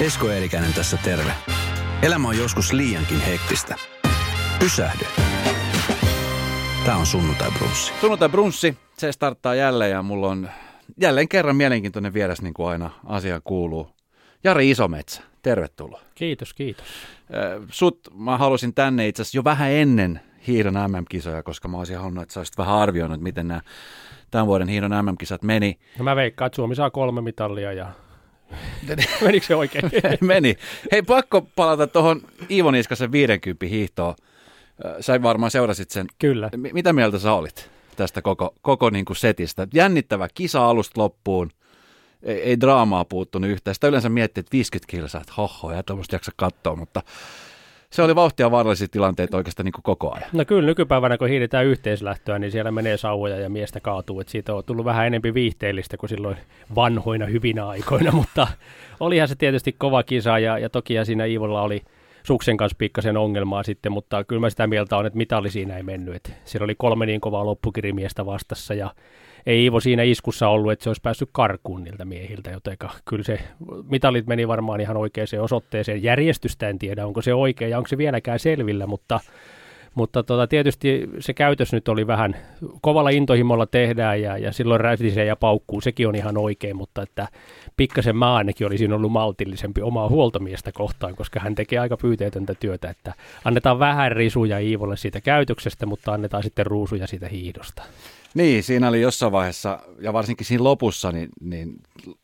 Esko Eerikäinen tässä terve. Elämä on joskus liiankin hektistä. Pysähdy. Tämä on Sunnuntai Brunssi. Sunnuntai Brunssi, se starttaa jälleen ja mulla on jälleen kerran mielenkiintoinen vieras, niin kuin aina asia kuuluu. Jari Isometsä, tervetuloa. Kiitos, kiitos. Sut mä halusin tänne itse asiassa jo vähän ennen hiidon MM-kisoja, koska mä olisin halunnut, että sä olisit vähän arvioinut, miten nämä tämän vuoden hiidon MM-kisat meni. No mä veikkaan, että Suomi saa kolme mitallia ja menikö se oikein? meni. Hei, pakko palata tuohon Iivo Niskasen 50 hiihtoon. Sä varmaan seurasit sen. Kyllä. M- mitä mieltä sä olit tästä koko, koko niin kuin setistä? Jännittävä kisa alusta loppuun. Ei, ei draamaa puuttunut yhtään. Sitä yleensä miettii, että 50 kilsaa, että hoho, ja tuommoista jaksa katsoa, mutta se oli vauhtia vaarallisia tilanteita oikeastaan niin koko ajan. No kyllä, nykypäivänä kun hiidetään yhteislähtöä, niin siellä menee sauvoja ja miestä kaatuu. että siitä on tullut vähän enempi viihteellistä kuin silloin vanhoina hyvinä aikoina, mutta olihan se tietysti kova kisa ja, ja toki siinä Iivolla oli suksen kanssa pikkasen ongelmaa sitten, mutta kyllä mä sitä mieltä on, että mitali siinä ei mennyt. Että siellä oli kolme niin kovaa loppukirimiestä vastassa ja ei Iivo siinä iskussa ollut, että se olisi päässyt karkuun niiltä miehiltä, joten kyllä se mitalit meni varmaan ihan oikeaan osoitteeseen. Järjestystä en tiedä, onko se oikein ja onko se vieläkään selvillä, mutta mutta tota, tietysti se käytös nyt oli vähän kovalla intohimolla tehdään ja, ja silloin rätisee ja paukkuu, sekin on ihan oikein, mutta että pikkasen mä ainakin olisin ollut maltillisempi omaa huoltomiestä kohtaan, koska hän tekee aika pyyteetöntä työtä, että annetaan vähän risuja Iivolle siitä käytöksestä, mutta annetaan sitten ruusuja siitä hiidosta. Niin, siinä oli jossain vaiheessa, ja varsinkin siinä lopussa, niin, niin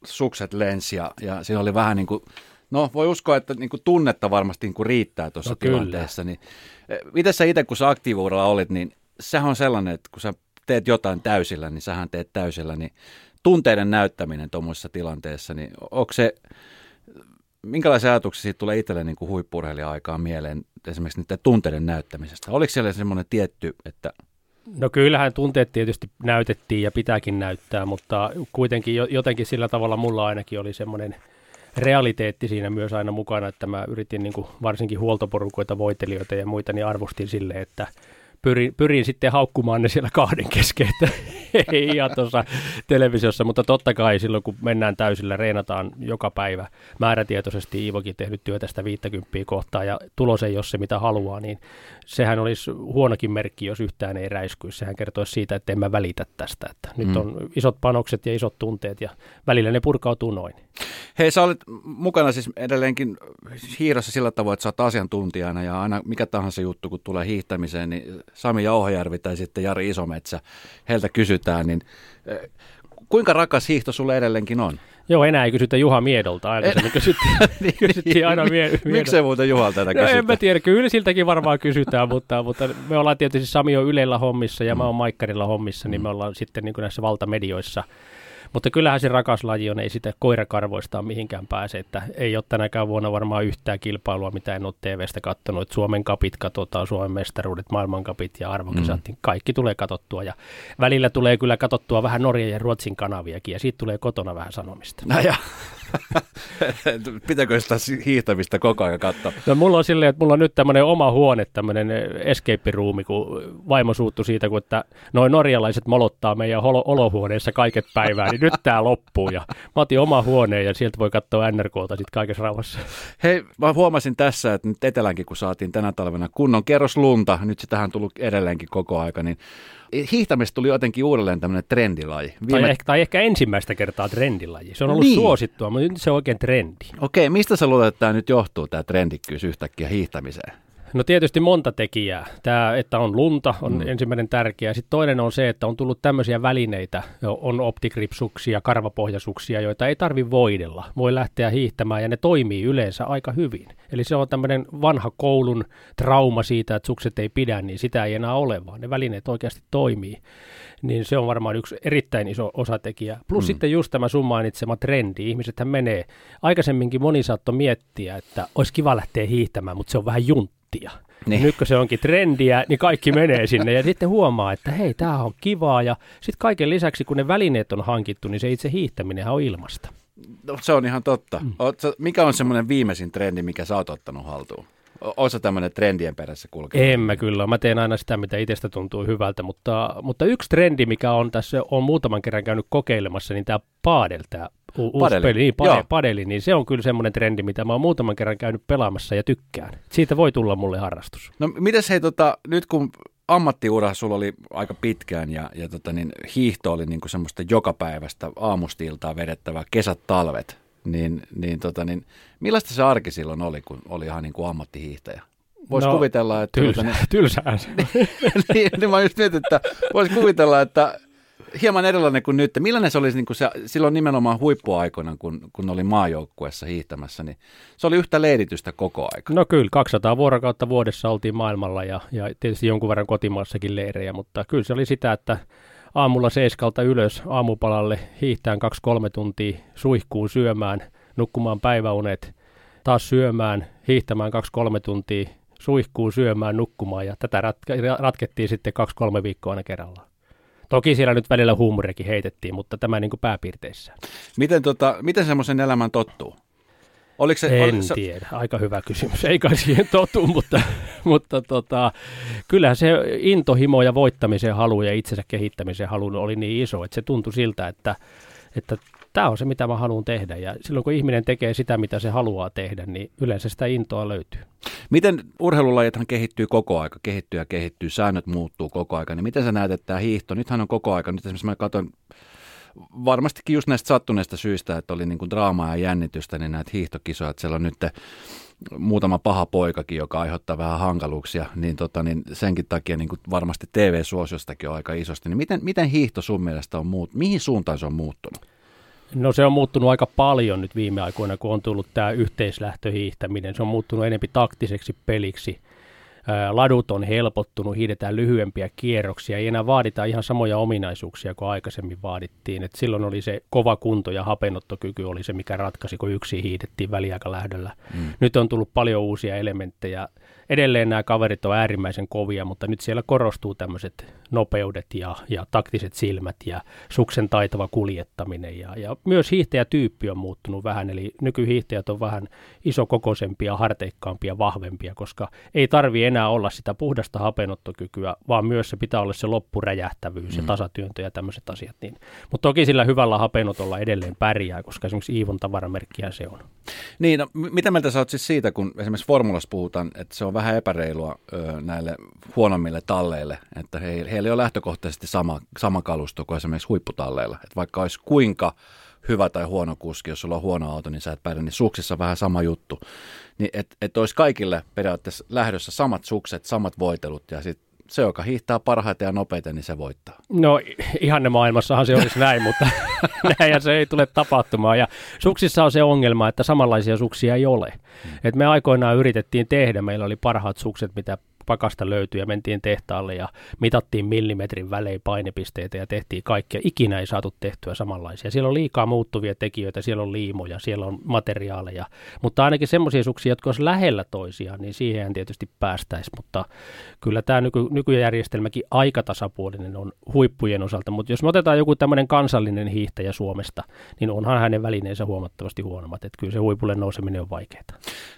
sukset lensi ja, ja siinä oli vähän niin kuin, no voi uskoa, että niin kuin tunnetta varmasti niin kuin riittää tuossa no, tilanteessa. Niin, eh, miten sä itse, kun sä aktiivuudella olit, niin sehän on sellainen, että kun sä teet jotain täysillä, niin sähän teet täysillä, niin tunteiden näyttäminen tuommoisessa tilanteessa, niin onko se, minkälaisia ajatuksia siitä tulee itselle niin kuin huippurheilija-aikaan mieleen esimerkiksi niiden tunteiden näyttämisestä? Oliko siellä semmoinen tietty, että No kyllähän tunteet tietysti näytettiin ja pitääkin näyttää, mutta kuitenkin jotenkin sillä tavalla mulla ainakin oli semmoinen realiteetti siinä myös aina mukana, että mä yritin niin kuin varsinkin huoltoporukoita, voitelijoita ja muita, niin arvostin sille, että pyrin, pyrin sitten haukkumaan ne siellä kahden kesken, että ei ihan tuossa televisiossa, mutta totta kai silloin kun mennään täysillä, reenataan joka päivä määrätietoisesti, Iivokin tehnyt työtä sitä 50 kohtaa ja tulos ei ole se mitä haluaa, niin sehän olisi huonokin merkki, jos yhtään ei räiskyisi. Sehän kertoisi siitä, että en mä välitä tästä, että nyt mm. on isot panokset ja isot tunteet ja välillä ne purkautuu noin. Hei, sä olet mukana siis edelleenkin hiirossa sillä tavoin, että sä oot asiantuntijana ja aina mikä tahansa juttu, kun tulee hiihtämiseen, niin Sami Jauhojärvi tai sitten Jari Isometsä, heiltä kysytään, niin kuinka rakas hiihto sulle edelleenkin on? Joo, enää ei kysytä Juha Miedolta. Aikaisemmin kysyttiin, niin, kysyttiin aina mie- Miedolta. Miksei muuten Juhalta tätä no, en mä tiedä, kyllä siltäkin varmaan kysytään, mutta, mutta me ollaan tietysti Sami on Ylellä hommissa ja mm. mä oon Maikkarilla hommissa, niin me ollaan sitten niin kuin näissä valtamedioissa – mutta kyllähän se rakas laji on, ei sitä koirakarvoistaan mihinkään pääse, että ei ole tänäkään vuonna varmaan yhtään kilpailua, mitä en ole TV-stä katsonut, Suomen kapit katsotaan, Suomen mestaruudet, maailmankapit ja arvokisat, mm. niin kaikki tulee katsottua ja välillä tulee kyllä katsottua vähän Norjan ja Ruotsin kanaviakin ja siitä tulee kotona vähän sanomista. No ja. Pitääkö sitä hiihtämistä koko ajan katsoa? No mulla on silleen, että mulla on nyt tämmöinen oma huone, tämmöinen escape-ruumi, kun vaimo suuttu siitä, kun että noin norjalaiset molottaa meidän holo- olohuoneessa kaiket päivää, niin nyt tää loppuu. Ja mä otin oma huoneen ja sieltä voi katsoa NRKta sitten kaikessa rauhassa. Hei, mä huomasin tässä, että nyt etelänkin, kun saatiin tänä talvena kunnon kerros lunta, nyt sitähän on tullut edelleenkin koko aika, niin hiihtämistä tuli jotenkin uudelleen tämmöinen trendilaji. Viime... Tai, ehkä, tai ehkä ensimmäistä kertaa trendilaji. Se on ollut niin. suosittua, mutta nyt se on oikein trendi. Okei, mistä sä luulet, että tämä nyt johtuu, tämä trendikkyys yhtäkkiä hiihtämiseen? No tietysti monta tekijää. Tämä, että on lunta, on mm. ensimmäinen tärkeä. Sitten toinen on se, että on tullut tämmöisiä välineitä, on optikripsuksia, karvapohjasuksia, joita ei tarvi voidella. Voi lähteä hiihtämään ja ne toimii yleensä aika hyvin. Eli se on tämmöinen vanha koulun trauma siitä, että sukset ei pidä, niin sitä ei enää ole, vaan ne välineet oikeasti toimii. Niin se on varmaan yksi erittäin iso osatekijä. Plus mm. sitten just tämä sun mainitsema trendi. Ihmisethän menee. Aikaisemminkin moni saattoi miettiä, että olisi kiva lähteä hiihtämään, mutta se on vähän junt juttia. Niin. Nyt kun se onkin trendiä, niin kaikki menee sinne ja sitten huomaa, että hei, tämä on kivaa. Ja sitten kaiken lisäksi, kun ne välineet on hankittu, niin se itse hiihtäminen on ilmasta. No, se on ihan totta. Mm. mikä on semmoinen viimeisin trendi, mikä sä oot ottanut haltuun? Osa tämmöinen trendien perässä kulkee? En mä kyllä. Mä teen aina sitä, mitä itsestä tuntuu hyvältä, mutta, mutta yksi trendi, mikä on tässä, on muutaman kerran käynyt kokeilemassa, niin tämä paadel, tämä U- uusi peli, niin, pade, padeli, niin se on kyllä semmoinen trendi, mitä mä oon muutaman kerran käynyt pelaamassa ja tykkään. Siitä voi tulla mulle harrastus. No mites hei, tota, nyt kun ammattiura sulla oli aika pitkään ja, ja tota, niin, hiihto oli niin kuin semmoista jokapäiväistä aamustiltaa vedettävää kesät, talvet, niin, niin, tota, niin millaista se arki silloin oli, kun oli ihan niin kuin ammattihiihtäjä? Voisi no, kuvitella, että... Tylsä, tuota, niin, tylsää se. niin, niin mä just mietin, että voisi kuvitella, että hieman erilainen kuin nyt. Millainen se oli niin kuin se, silloin nimenomaan huippuaikoina, kun, kun oli maajoukkuessa hiihtämässä, niin se oli yhtä leiritystä koko aika. No kyllä, 200 vuorokautta vuodessa oltiin maailmalla ja, ja tietysti jonkun verran kotimaassakin leirejä, mutta kyllä se oli sitä, että aamulla seiskalta ylös aamupalalle hiihtään 2-3 tuntia suihkuun syömään, nukkumaan päiväunet, taas syömään, hiihtämään 2-3 tuntia, suihkuun syömään, nukkumaan ja tätä ratke- ratkettiin sitten 2-3 viikkoa aina kerrallaan. Toki siellä nyt välillä huumorikin heitettiin, mutta tämä niin kuin pääpiirteissä. Miten, tota, miten semmoisen elämän tottuu? Oliko se, en oliko se... tiedä, aika hyvä kysymys. Ei kai siihen totu, mutta, mutta tota, kyllähän se intohimo ja voittamisen halu ja itsensä kehittämisen halu oli niin iso, että se tuntui siltä, että, että tämä on se, mitä mä haluan tehdä. Ja silloin kun ihminen tekee sitä, mitä se haluaa tehdä, niin yleensä sitä intoa löytyy. Miten urheilulajithan kehittyy koko aika, kehittyy ja kehittyy, säännöt muuttuu koko aika, niin miten sä näet, että tämä hiihto, nythän on koko aika, nyt esimerkiksi mä katson varmastikin just näistä sattuneista syistä, että oli niin kuin draamaa ja jännitystä, niin näitä hiihtokisoja, että siellä on nyt muutama paha poikakin, joka aiheuttaa vähän hankaluuksia, niin, tota, niin senkin takia niin kuin varmasti TV-suosiostakin on aika isosti. Niin miten, miten hiihto sun mielestä on muut, mihin suuntaan se on muuttunut? No se on muuttunut aika paljon nyt viime aikoina, kun on tullut tämä yhteislähtöhiihtäminen. Se on muuttunut enempi taktiseksi peliksi. Ladut on helpottunut, hiidetään lyhyempiä kierroksia, ei enää vaadita ihan samoja ominaisuuksia kuin aikaisemmin vaadittiin. Et silloin oli se kova kunto ja hapenottokyky oli se, mikä ratkaisi, kun yksi hiidettiin väliaikalähdöllä. Mm. Nyt on tullut paljon uusia elementtejä edelleen nämä kaverit on äärimmäisen kovia, mutta nyt siellä korostuu tämmöiset nopeudet ja, ja taktiset silmät ja suksen taitava kuljettaminen. Ja, ja myös hiihtäjätyyppi on muuttunut vähän, eli nykyhiihtäjät on vähän isokokoisempia, harteikkaampia, vahvempia, koska ei tarvi enää olla sitä puhdasta hapenottokykyä, vaan myös se pitää olla se loppuräjähtävyys mm. ja tasatyöntö ja tämmöiset asiat. Niin. Mutta toki sillä hyvällä hapenotolla edelleen pärjää, koska esimerkiksi Iivon tavaramerkkiä se on. Niin, no, mitä mieltä sä oot siis siitä, kun esimerkiksi formulassa puhutaan, että se on vähän epäreilua ö, näille huonommille talleille, että he, heillä ei ole lähtökohtaisesti sama, sama kalusto kuin esimerkiksi huipputalleilla. Että vaikka olisi kuinka hyvä tai huono kuski, jos sulla on huono auto, niin sä et pärjää, niin suksissa vähän sama juttu. Niin että et olisi kaikille periaatteessa lähdössä samat sukset, samat voitelut ja sitten se, joka hiihtää parhaiten ja nopeiten, niin se voittaa. No ihanne maailmassahan se olisi näin, mutta näin se ei tule tapahtumaan. Ja suksissa on se ongelma, että samanlaisia suksia ei ole. Hmm. Et me aikoinaan yritettiin tehdä, meillä oli parhaat sukset, mitä pakasta löytyi ja mentiin tehtaalle ja mitattiin millimetrin välein painepisteitä ja tehtiin kaikkea. Ikinä ei saatu tehtyä samanlaisia. Siellä on liikaa muuttuvia tekijöitä, siellä on liimoja, siellä on materiaaleja, mutta ainakin semmoisia suksia, jotka olisi lähellä toisiaan, niin siihen tietysti päästäisi, mutta kyllä tämä nyky, nykyjärjestelmäkin aika tasapuolinen on huippujen osalta, mutta jos me otetaan joku tämmöinen kansallinen hiihtäjä Suomesta, niin onhan hänen välineensä huomattavasti huonommat, että kyllä se huipulle nouseminen on vaikeaa.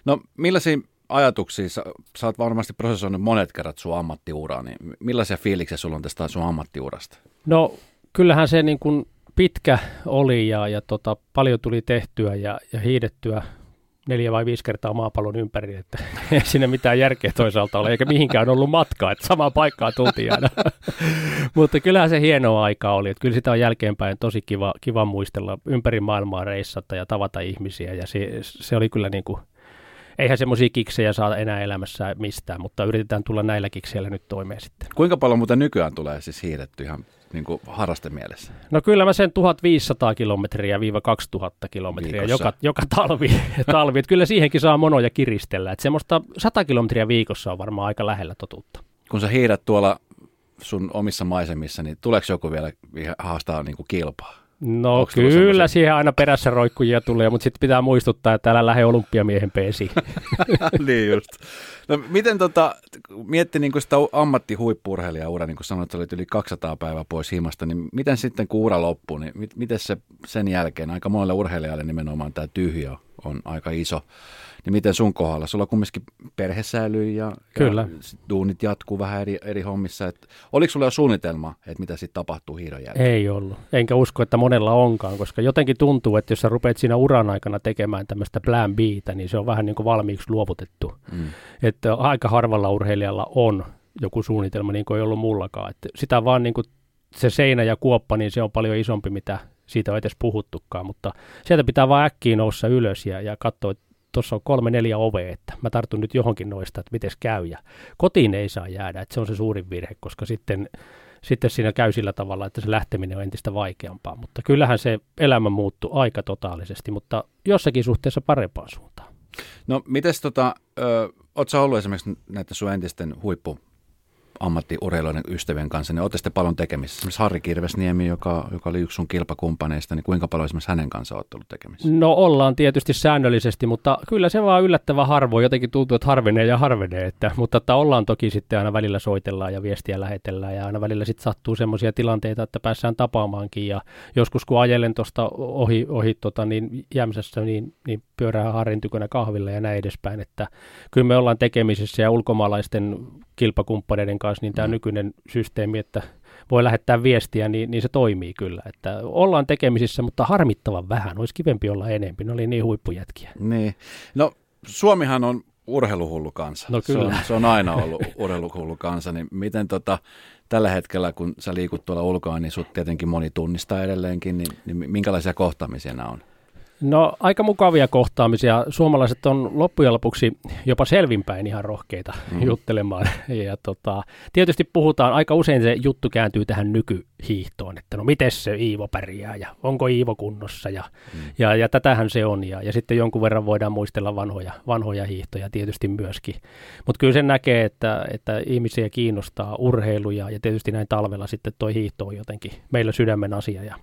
No millaisia ajatuksia, sä, sä oot varmasti prosessoinut monet kerrat sun ammattiuraa, niin millaisia fiiliksiä sulla on tästä sun ammattiurasta? No kyllähän se niin kuin pitkä oli ja, ja tota, paljon tuli tehtyä ja, ja hiidettyä neljä vai viisi kertaa maapallon ympäri, että ei siinä mitään järkeä toisaalta ole, eikä mihinkään ollut matkaa, että samaan paikkaan tultiin aina. Mutta kyllähän se hienoa aikaa oli, että kyllä sitä on jälkeenpäin tosi kiva, kiva muistella ympäri maailmaa reissata ja tavata ihmisiä, ja se, se oli kyllä niin kuin, eihän semmoisia kiksejä saa enää elämässä mistään, mutta yritetään tulla näillä kikseillä nyt toimeen sitten. Kuinka paljon muuten nykyään tulee siis hiiletty ihan niin kuin harrastemielessä? No kyllä mä sen 1500 kilometriä viiva 2000 kilometriä joka, joka talvi. talvi. Kyllä siihenkin saa monoja kiristellä. Että semmoista 100 kilometriä viikossa on varmaan aika lähellä totuutta. Kun sä hiidät tuolla sun omissa maisemissa, niin tuleeko joku vielä haastaa niin kuin kilpaa? No Onks kyllä siihen aina perässä roikkujia tulee, mutta sitten pitää muistuttaa, että älä lähde olympiamiehen peesi. niin just. No miten tota, mietti niin sitä ammattihuippurheilijaura, niin kuin sanoit, että olit yli 200 päivää pois himasta, niin miten sitten kun ura loppuu, niin mit, miten se sen jälkeen, aika monelle urheilijalle nimenomaan tämä tyhjö on aika iso. Niin miten sun kohdalla? Sulla kumminkin perhe säilyy ja, Kyllä. ja duunit jatkuu vähän eri, eri hommissa. Et, oliko sulla jo suunnitelma, että mitä sitten tapahtuu hiiron jälkeen? Ei ollut. Enkä usko, että monella onkaan, koska jotenkin tuntuu, että jos sä rupeat siinä uran aikana tekemään tämmöistä plan b niin se on vähän niin kuin valmiiksi luovutettu. Mm. Että aika harvalla urheilijalla on joku suunnitelma, niin kuin ei ollut mullakaan. Että sitä vaan niin kuin se seinä ja kuoppa, niin se on paljon isompi, mitä siitä on edes puhuttukaan, mutta sieltä pitää vaan äkkiä noussa ylös ja, ja katsoa, että tuossa on kolme neljä ovea, että mä tartun nyt johonkin noista, että miten käy. Ja kotiin ei saa jäädä, että se on se suurin virhe, koska sitten, sitten siinä käy sillä tavalla, että se lähteminen on entistä vaikeampaa. Mutta kyllähän se elämä muuttuu aika totaalisesti, mutta jossakin suhteessa parempaan suuntaan. No mites tota, ö, ollut esimerkiksi näiden sun entisten huippu ammattiurheilijoiden ystävien kanssa, niin olette paljon tekemisissä. Esimerkiksi Harri Kirvesniemi, joka, joka oli yksi sun kilpakumppaneista, niin kuinka paljon esimerkiksi hänen kanssa olet ollut tekemisissä? No ollaan tietysti säännöllisesti, mutta kyllä se vaan yllättävän harvoin. Jotenkin tuntuu, että harvenee ja harvenee. Että, mutta että ollaan toki sitten aina välillä soitellaan ja viestiä lähetellään ja aina välillä sitten sattuu semmoisia tilanteita, että päässään tapaamaankin. Ja joskus kun ajelen tuosta ohi, ohi tota, niin Jämsässä, niin, niin pyörää Harrin tykönä kahvilla ja näin edespäin. Että kyllä me ollaan tekemisissä ja ulkomaalaisten kilpakumppaneiden kanssa, niin tämä mm. nykyinen systeemi, että voi lähettää viestiä, niin, niin se toimii kyllä. Että ollaan tekemisissä, mutta harmittavan vähän. Olisi kivempi olla enempi. Ne oli niin huippujätkiä. Niin. No Suomihan on urheiluhullu kansa. No kyllä. Se on, se on aina ollut urheiluhullu kansa. Niin miten tota, tällä hetkellä, kun sä liikut tuolla ulkoa, niin sut tietenkin moni tunnistaa edelleenkin, niin, niin minkälaisia kohtaamisia nämä on? No aika mukavia kohtaamisia. Suomalaiset on loppujen lopuksi jopa selvinpäin ihan rohkeita mm. juttelemaan. Ja tota, tietysti puhutaan, aika usein se juttu kääntyy tähän nykyhiihtoon, että no miten se Iivo pärjää ja onko Iivo kunnossa ja, mm. ja, ja tätähän se on. Ja, ja sitten jonkun verran voidaan muistella vanhoja, vanhoja hiihtoja tietysti myöskin. Mutta kyllä sen näkee, että, että ihmisiä kiinnostaa urheiluja ja tietysti näin talvella sitten toi hiihto on jotenkin meillä sydämen asia ja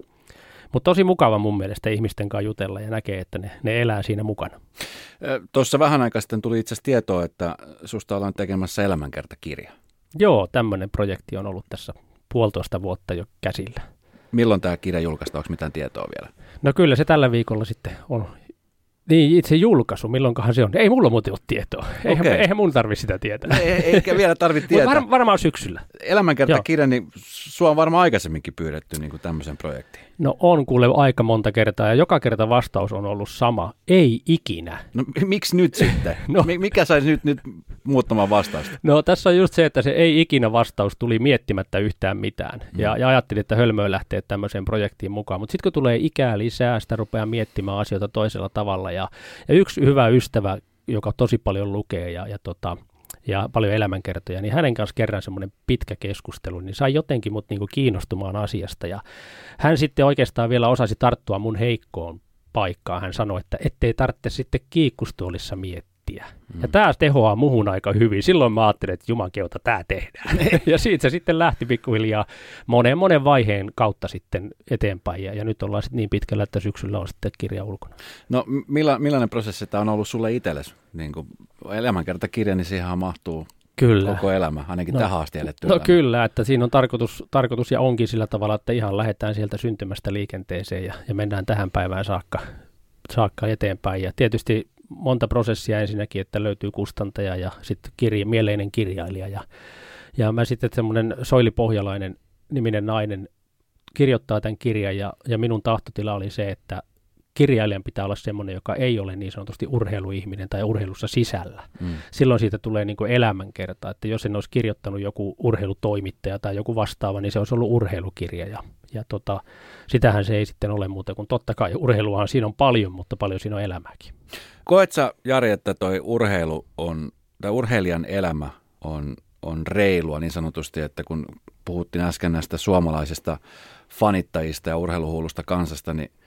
mutta tosi mukava mun mielestä ihmisten kanssa jutella ja näkee, että ne, ne elää siinä mukana. Tuossa vähän aikaa sitten tuli itse asiassa tietoa, että susta ollaan tekemässä elämänkertakirja. Joo, tämmöinen projekti on ollut tässä puolitoista vuotta jo käsillä. Milloin tämä kirja julkaistaan? Onko mitään tietoa vielä? No kyllä se tällä viikolla sitten on niin, itse julkaisu, milloinkahan se on? Ei mulla muuten ole tietoa. Eihän, okay. eihän mun tarvitse sitä tietää. Ei, eikä vielä tarvitse tietää. Var, varmaan syksyllä. Elämänkertakirja, niin sua on varmaan aikaisemminkin pyydetty niin tämmöisen projektiin. No on kuule aika monta kertaa ja joka kerta vastaus on ollut sama. Ei ikinä. No miksi nyt sitten? no. Mikä saisi nyt, nyt muuttamaan vastausta? No tässä on just se, että se ei ikinä vastaus tuli miettimättä yhtään mitään. Mm. Ja, ja ajattelin, että hölmöä lähtee tämmöiseen projektiin mukaan. Mutta sitten kun tulee ikää lisää, sitä rupeaa miettimään asioita toisella tavalla. Ja, ja yksi hyvä ystävä, joka tosi paljon lukee ja, ja tota, ja paljon elämänkertoja, niin hänen kanssa kerran semmoinen pitkä keskustelu, niin sai jotenkin mut niinku kiinnostumaan asiasta. Ja hän sitten oikeastaan vielä osasi tarttua mun heikkoon paikkaan. Hän sanoi, että ettei tarvitse sitten kiikkustuolissa miettiä. Mm. Ja tämä tehoaa muhun aika hyvin. Silloin mä ajattelin, että jumankeuta tämä tehdään. ja siitä se sitten lähti pikkuhiljaa monen monen vaiheen kautta sitten eteenpäin. Ja, ja nyt ollaan sitten niin pitkällä, että syksyllä on sitten kirja ulkona. No milla, millainen prosessi tämä on ollut sulle itsellesi? Niin kuin elämänkertakirja, niin siihen mahtuu Kyllä. koko elämä, ainakin no, tähän asti eletty No elämä. kyllä, että siinä on tarkoitus, tarkoitus ja onkin sillä tavalla, että ihan lähdetään sieltä syntymästä liikenteeseen ja, ja mennään tähän päivään saakka, saakka eteenpäin. Ja tietysti monta prosessia ensinnäkin, että löytyy kustantaja ja sitten kirja, mieleinen kirjailija. Ja, ja mä sitten semmoinen Soili Pohjalainen niminen nainen kirjoittaa tämän kirjan ja, ja minun tahtotila oli se, että kirjailijan pitää olla semmoinen, joka ei ole niin sanotusti urheiluihminen tai urheilussa sisällä. Mm. Silloin siitä tulee niin kuin elämänkerta, että jos en olisi kirjoittanut joku urheilutoimittaja tai joku vastaava, niin se olisi ollut urheilukirja. Ja, ja tota, sitähän se ei sitten ole muuta kuin totta kai urheiluahan siinä on paljon, mutta paljon siinä on elämääkin. Koet Jari, että toi urheilu on, tai urheilijan elämä on, on reilua niin sanotusti, että kun puhuttiin äsken näistä suomalaisista fanittajista ja urheiluhullusta kansasta, niin –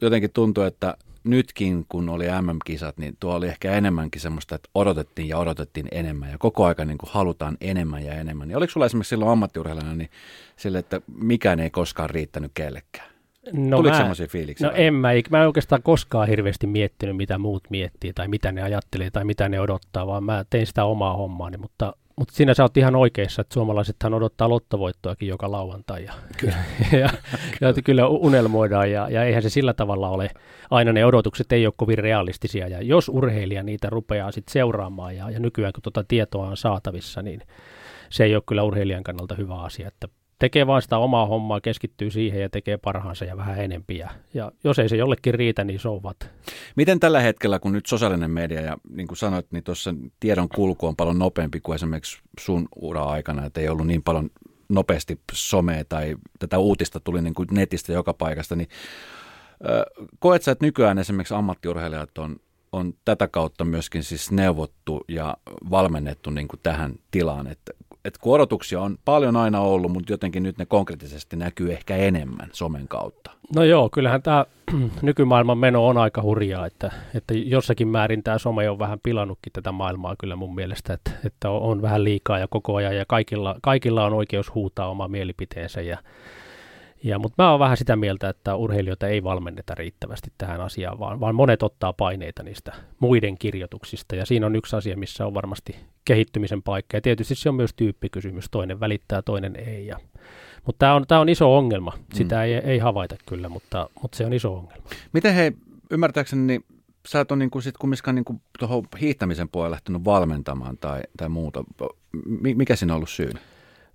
jotenkin tuntuu, että nytkin kun oli MM-kisat, niin tuo oli ehkä enemmänkin semmoista, että odotettiin ja odotettiin enemmän ja koko aika niin kuin halutaan enemmän ja enemmän. Niin oliko sulla esimerkiksi silloin ammattiurheilijana niin sille, että mikään ei koskaan riittänyt kellekään? No Tuliko semmoisia fiiliksiä? No en mä, mä en oikeastaan koskaan hirveästi miettinyt, mitä muut miettii tai mitä ne ajattelee tai mitä ne odottaa, vaan mä tein sitä omaa hommaani, mutta mutta siinä sä oot ihan oikeassa, että suomalaisethan odottaa lottovoittoakin joka lauantai. Ja, kyllä. ja, ja, ja kyllä unelmoidaan ja, ja eihän se sillä tavalla ole. Aina ne odotukset ei ole kovin realistisia. Ja jos urheilija niitä rupeaa sitten seuraamaan ja, ja nykyään kun tuota tietoa on saatavissa, niin se ei ole kyllä urheilijan kannalta hyvä asia. Että tekee vain sitä omaa hommaa, keskittyy siihen ja tekee parhaansa ja vähän enempiä. Ja jos ei se jollekin riitä, niin ovat. Miten tällä hetkellä, kun nyt sosiaalinen media ja niin kuin sanoit, niin tuossa tiedon kulku on paljon nopeampi kuin esimerkiksi sun ura-aikana, että ei ollut niin paljon nopeasti somea tai tätä uutista tuli niin kuin netistä joka paikasta, niin koet sä, että nykyään esimerkiksi ammattiurheilijat on, on tätä kautta myöskin siis neuvottu ja valmennettu niin kuin tähän tilaan, että että kun odotuksia on paljon aina ollut, mutta jotenkin nyt ne konkreettisesti näkyy ehkä enemmän somen kautta. No joo, kyllähän tämä nykymaailman meno on aika hurjaa, että, että jossakin määrin tämä some on vähän pilannutkin tätä maailmaa kyllä mun mielestä, että, että on vähän liikaa ja koko ajan ja kaikilla, kaikilla on oikeus huutaa oma mielipiteensä ja ja, mutta mä oon vähän sitä mieltä, että urheilijoita ei valmenneta riittävästi tähän asiaan, vaan, vaan monet ottaa paineita niistä muiden kirjoituksista. Ja siinä on yksi asia, missä on varmasti kehittymisen paikka. Ja tietysti se on myös tyyppikysymys. Toinen välittää, toinen ei. Ja, mutta tämä on, tää on iso ongelma. Sitä mm. ei, ei havaita kyllä, mutta, mutta se on iso ongelma. Miten hei, ymmärtääkseni, niin sä et ole niin kuin sit kumminkaan niin kuin tuohon hiihtämisen puolelle lähtenyt valmentamaan tai, tai muuta. Mikä siinä on ollut syynä?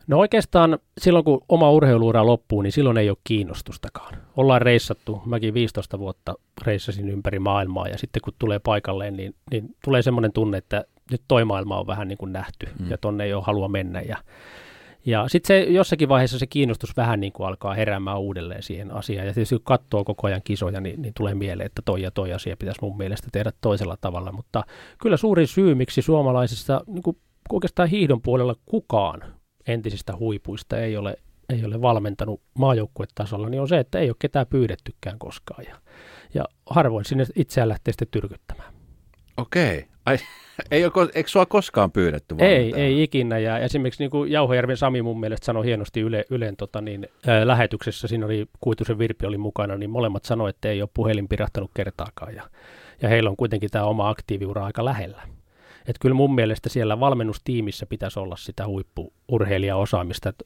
No oikeastaan silloin, kun oma urheiluura loppuu, niin silloin ei ole kiinnostustakaan. Ollaan reissattu, mäkin 15 vuotta reissasin ympäri maailmaa ja sitten kun tulee paikalleen, niin, niin tulee semmoinen tunne, että nyt toi maailma on vähän niin kuin nähty mm. ja tonne ei ole halua mennä. Ja, ja sitten se jossakin vaiheessa se kiinnostus vähän niin kuin alkaa heräämään uudelleen siihen asiaan. Ja tietysti kun katsoo koko ajan kisoja, niin, niin tulee mieleen, että toi ja toi asia pitäisi mun mielestä tehdä toisella tavalla. Mutta kyllä suurin syy, miksi suomalaisista niin kuin oikeastaan hiihdon puolella kukaan entisistä huipuista ei ole, ei ole valmentanut maajoukkuetasolla, niin on se, että ei ole ketään pyydettykään koskaan. Ja, ja harvoin sinne itseään lähtee sitten tyrkyttämään. Okei. Ai, ei ole, eikö sua koskaan pyydetty Ei, ei ikinä. Ja esimerkiksi niin kuin Jauhojärven Sami mun mielestä sanoi hienosti Yle, Ylen tota, niin, ää, lähetyksessä, siinä oli Kuitusen Virpi oli mukana, niin molemmat sanoivat, että ei ole puhelin pirahtanut kertaakaan. Ja, ja heillä on kuitenkin tämä oma aktiiviura aika lähellä. Että kyllä mun mielestä siellä valmennustiimissä pitäisi olla sitä huippuurheilijaosaamista. Että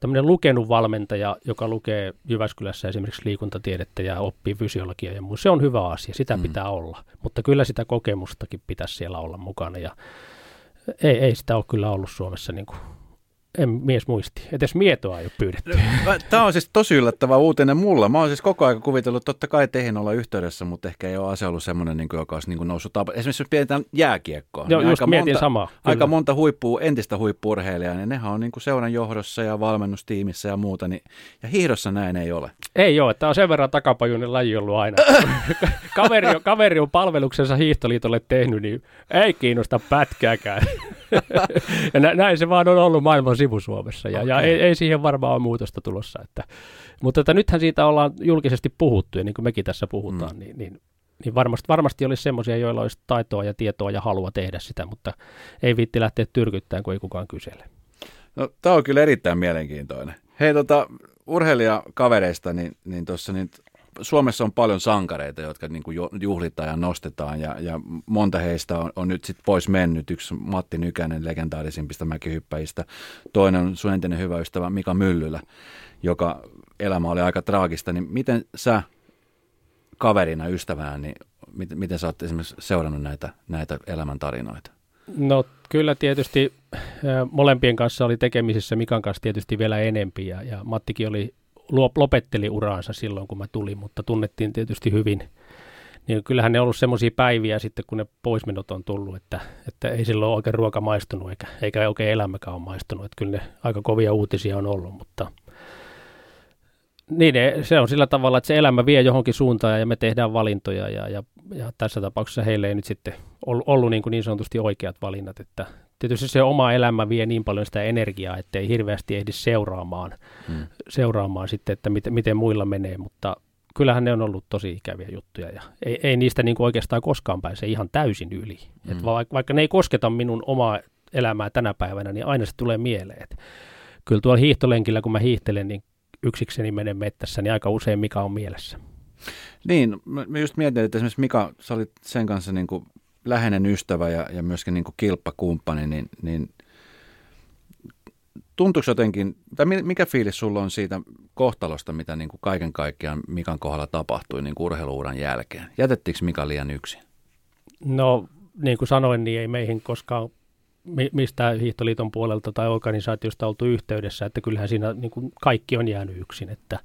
tämmöinen lukenut valmentaja, joka lukee Jyväskylässä esimerkiksi liikuntatiedettä ja oppii fysiologiaa ja muu, se on hyvä asia, sitä mm. pitää olla. Mutta kyllä sitä kokemustakin pitäisi siellä olla mukana ja ei, ei sitä ole kyllä ollut Suomessa niin kuin en mies muisti. Edes mietoa ei ole pyydetty. Tämä on siis tosi yllättävä uutinen mulla. Mä oon siis koko ajan kuvitellut, totta kai teihin olla yhteydessä, mutta ehkä ei ole asia ollut semmoinen, niin kuin, joka olisi niin kuin noussut tapa. Esimerkiksi jos mietitään jääkiekkoa. Joo, niin just aika mietin monta, samaa. Aika monta huippua, entistä huippuurheilijaa, niin nehän on niin kuin seuran johdossa ja valmennustiimissä ja muuta. Niin, ja hiihdossa näin ei ole. Ei ole. Tämä on sen verran takapajuinen laji ollut aina. kaveri, on, kaveri on palveluksensa hiihtoliitolle tehnyt, niin ei kiinnosta pätkääkään. Ja nä, näin se vaan on ollut maailman sivu Suomessa, ja, okay. ja ei, ei siihen varmaan ole muutosta tulossa. Että, mutta että nythän siitä ollaan julkisesti puhuttu, ja niin kuin mekin tässä puhutaan, mm. niin, niin niin varmasti, varmasti olisi semmoisia, joilla olisi taitoa ja tietoa ja halua tehdä sitä, mutta ei viitti lähteä tyrkyttämään, kun ei kukaan kysele. No, tämä on kyllä erittäin mielenkiintoinen. Hei, tota, urheilijakavereista, niin, niin tuossa niin Suomessa on paljon sankareita, jotka niin kuin juhlitaan ja nostetaan ja, ja monta heistä on, on nyt sitten pois mennyt. Yksi Matti Nykänen legendaarisimpista mäkihyppäjistä, toinen on sun entinen hyvä ystävä Mika Myllylä, joka elämä oli aika traagista. Niin miten sä kaverina, ystävänä, niin miten, miten sä oot esimerkiksi seurannut näitä, näitä elämäntarinoita? No kyllä tietysti molempien kanssa oli tekemisissä, Mikan kanssa tietysti vielä enempi ja, ja Mattikin oli lopetteli uraansa silloin, kun mä tulin, mutta tunnettiin tietysti hyvin. Niin kyllähän ne on ollut semmoisia päiviä sitten, kun ne poismenot on tullut, että, että ei silloin oikein ruoka maistunut eikä, eikä oikein elämäkään ole maistunut. Että kyllä ne aika kovia uutisia on ollut, mutta niin, se on sillä tavalla, että se elämä vie johonkin suuntaan ja me tehdään valintoja ja, ja, ja tässä tapauksessa heille ei nyt sitten ollut, ollut niin, kuin niin sanotusti oikeat valinnat, että tietysti se oma elämä vie niin paljon sitä energiaa, että ei hirveästi ehdi seuraamaan, hmm. seuraamaan sitten, että miten, miten muilla menee, mutta kyllähän ne on ollut tosi ikäviä juttuja ja ei, ei niistä niin kuin oikeastaan koskaan pääse ihan täysin yli. Hmm. Et vaikka, vaikka ne ei kosketa minun omaa elämää tänä päivänä, niin aina se tulee mieleen. Et kyllä tuolla hiihtolenkillä, kun mä hiihtelen, niin yksikseni menen mettässä, niin aika usein mikä on mielessä. Niin, mä just mietin, että esimerkiksi Mika, sä olit sen kanssa niin kuin läheinen ystävä ja, ja myöskin niin kuin kilppakumppani, niin, niin tuntuuko jotenkin, tai mikä fiilis sulla on siitä kohtalosta, mitä niin kuin kaiken kaikkiaan Mikan kohdalla tapahtui niin kuin urheiluuran jälkeen? Jätettiinkö Mika liian yksin? No, niin kuin sanoin, niin ei meihin koskaan mistä Hiihtoliiton puolelta tai organisaatiosta oltu yhteydessä, että kyllähän siinä niin kuin kaikki on jäänyt yksin, että,